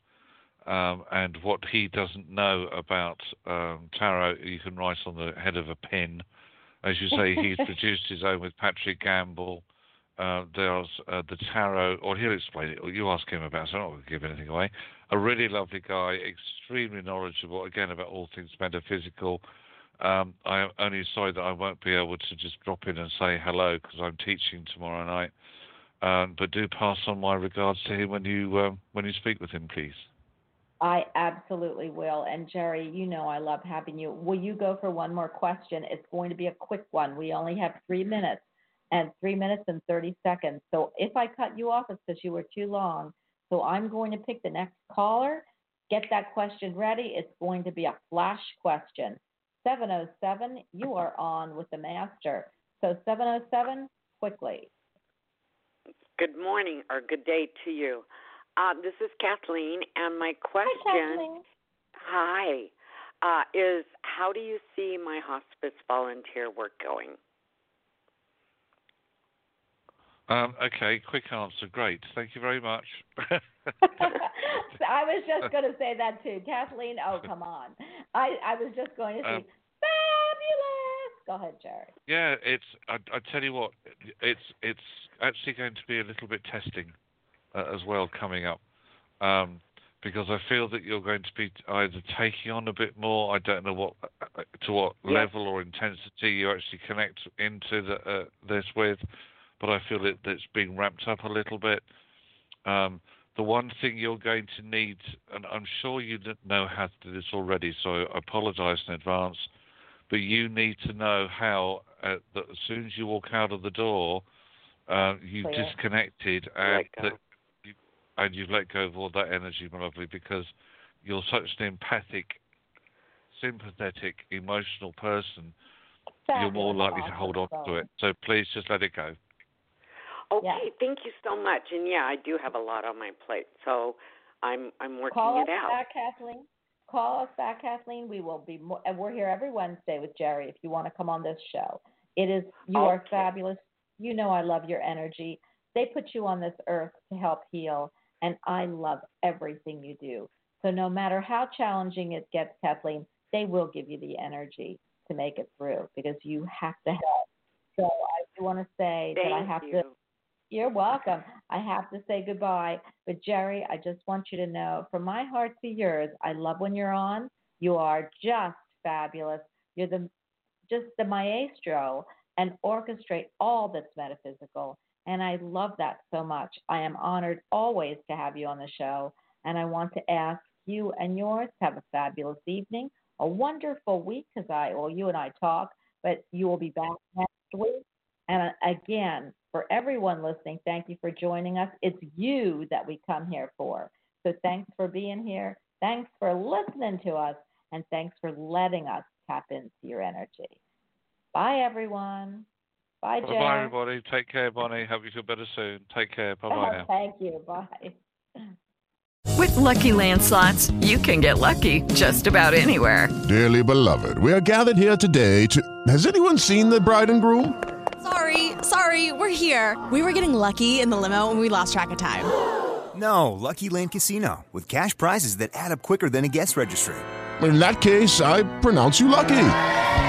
Um, and what he doesn't know about um, tarot, you can write on the head of a pin. As you say, he's produced his own with Patrick Gamble. Uh, there's uh, the tarot, or he'll explain it, or you ask him about it, so I'm not going to give anything away. A really lovely guy, extremely knowledgeable, again, about all things metaphysical. Um, I'm only sorry that I won't be able to just drop in and say hello because I'm teaching tomorrow night. Um, but do pass on my regards to him when you um, when you speak with him, please. I absolutely will. And Jerry, you know I love having you. Will you go for one more question? It's going to be a quick one. We only have three minutes and three minutes and 30 seconds. So if I cut you off, it's because you were too long. So I'm going to pick the next caller. Get that question ready. It's going to be a flash question. 707, you are on with the master. So 707, quickly. Good morning or good day to you. Uh, this is Kathleen, and my question Hi, hi uh, is how do you see my hospice volunteer work going? Um, okay, quick answer. Great. Thank you very much. I was just going to say that too. Kathleen, oh, come on. I, I was just going to say, Um, fabulous. Go ahead, Jerry. yeah, it's. I, I tell you what, it's it's actually going to be a little bit testing uh, as well coming up, um, because I feel that you're going to be either taking on a bit more. I don't know what uh, to what Yes. level or intensity you actually connect into the, uh, this with, but I feel that it's being ramped up a little bit. Um, the one thing you're going to need, and I'm sure you know how to do this already, so I apologise in advance, but you need to know how, uh, that as soon as you walk out of the door, uh, you've Clear. disconnected and that you, and you've let go of all that energy, my lovely, because you're such an empathic, sympathetic, emotional person. you're more Fabulous, likely to hold on to it. So please just let it go. Okay, Yeah. thank you so much. And yeah, I do have a lot on my plate, so I'm I'm working Call it us out. back, Kathleen. Call us back, Kathleen. We will be more, and we're here every Wednesday with Jerry if you want to come on this show. It is you are fabulous. You know I love your energy. They put you on this earth to help heal, and I love everything you do. So no matter how challenging it gets, Kathleen, they will give you the energy to make it through because you have to help. So I do want to say Thank that I have you. to you're welcome. I have to say goodbye. But Jerry, I just want you to know from my heart to yours, I love when you're on. You are just fabulous. You're the just the maestro and orchestrate all that's metaphysical. And I love that so much. I am honored always to have you on the show. And I want to ask you and yours to have a fabulous evening, a wonderful week, because I, well, you and I talk, but you will be back next week. And uh, again, for everyone listening, thank you for joining us. It's you that we come here for. So thanks for being here. Thanks for listening to us. And thanks for letting us tap into your energy. Bye, everyone. Bye, Bye Jen. bye, everybody. Take care, Bonnie. Hope you feel better soon. Take care. Bye bye now. Thank you. Bye. With Lucky Land slots, you can get lucky just about anywhere. Dearly beloved, we are gathered here today to. Has anyone seen the bride and groom? Sorry, sorry, we're here. We were getting lucky in the limo and we lost track of time. No, Lucky Land Casino, with cash prizes that add up quicker than a guest registry. In that case, I pronounce you lucky.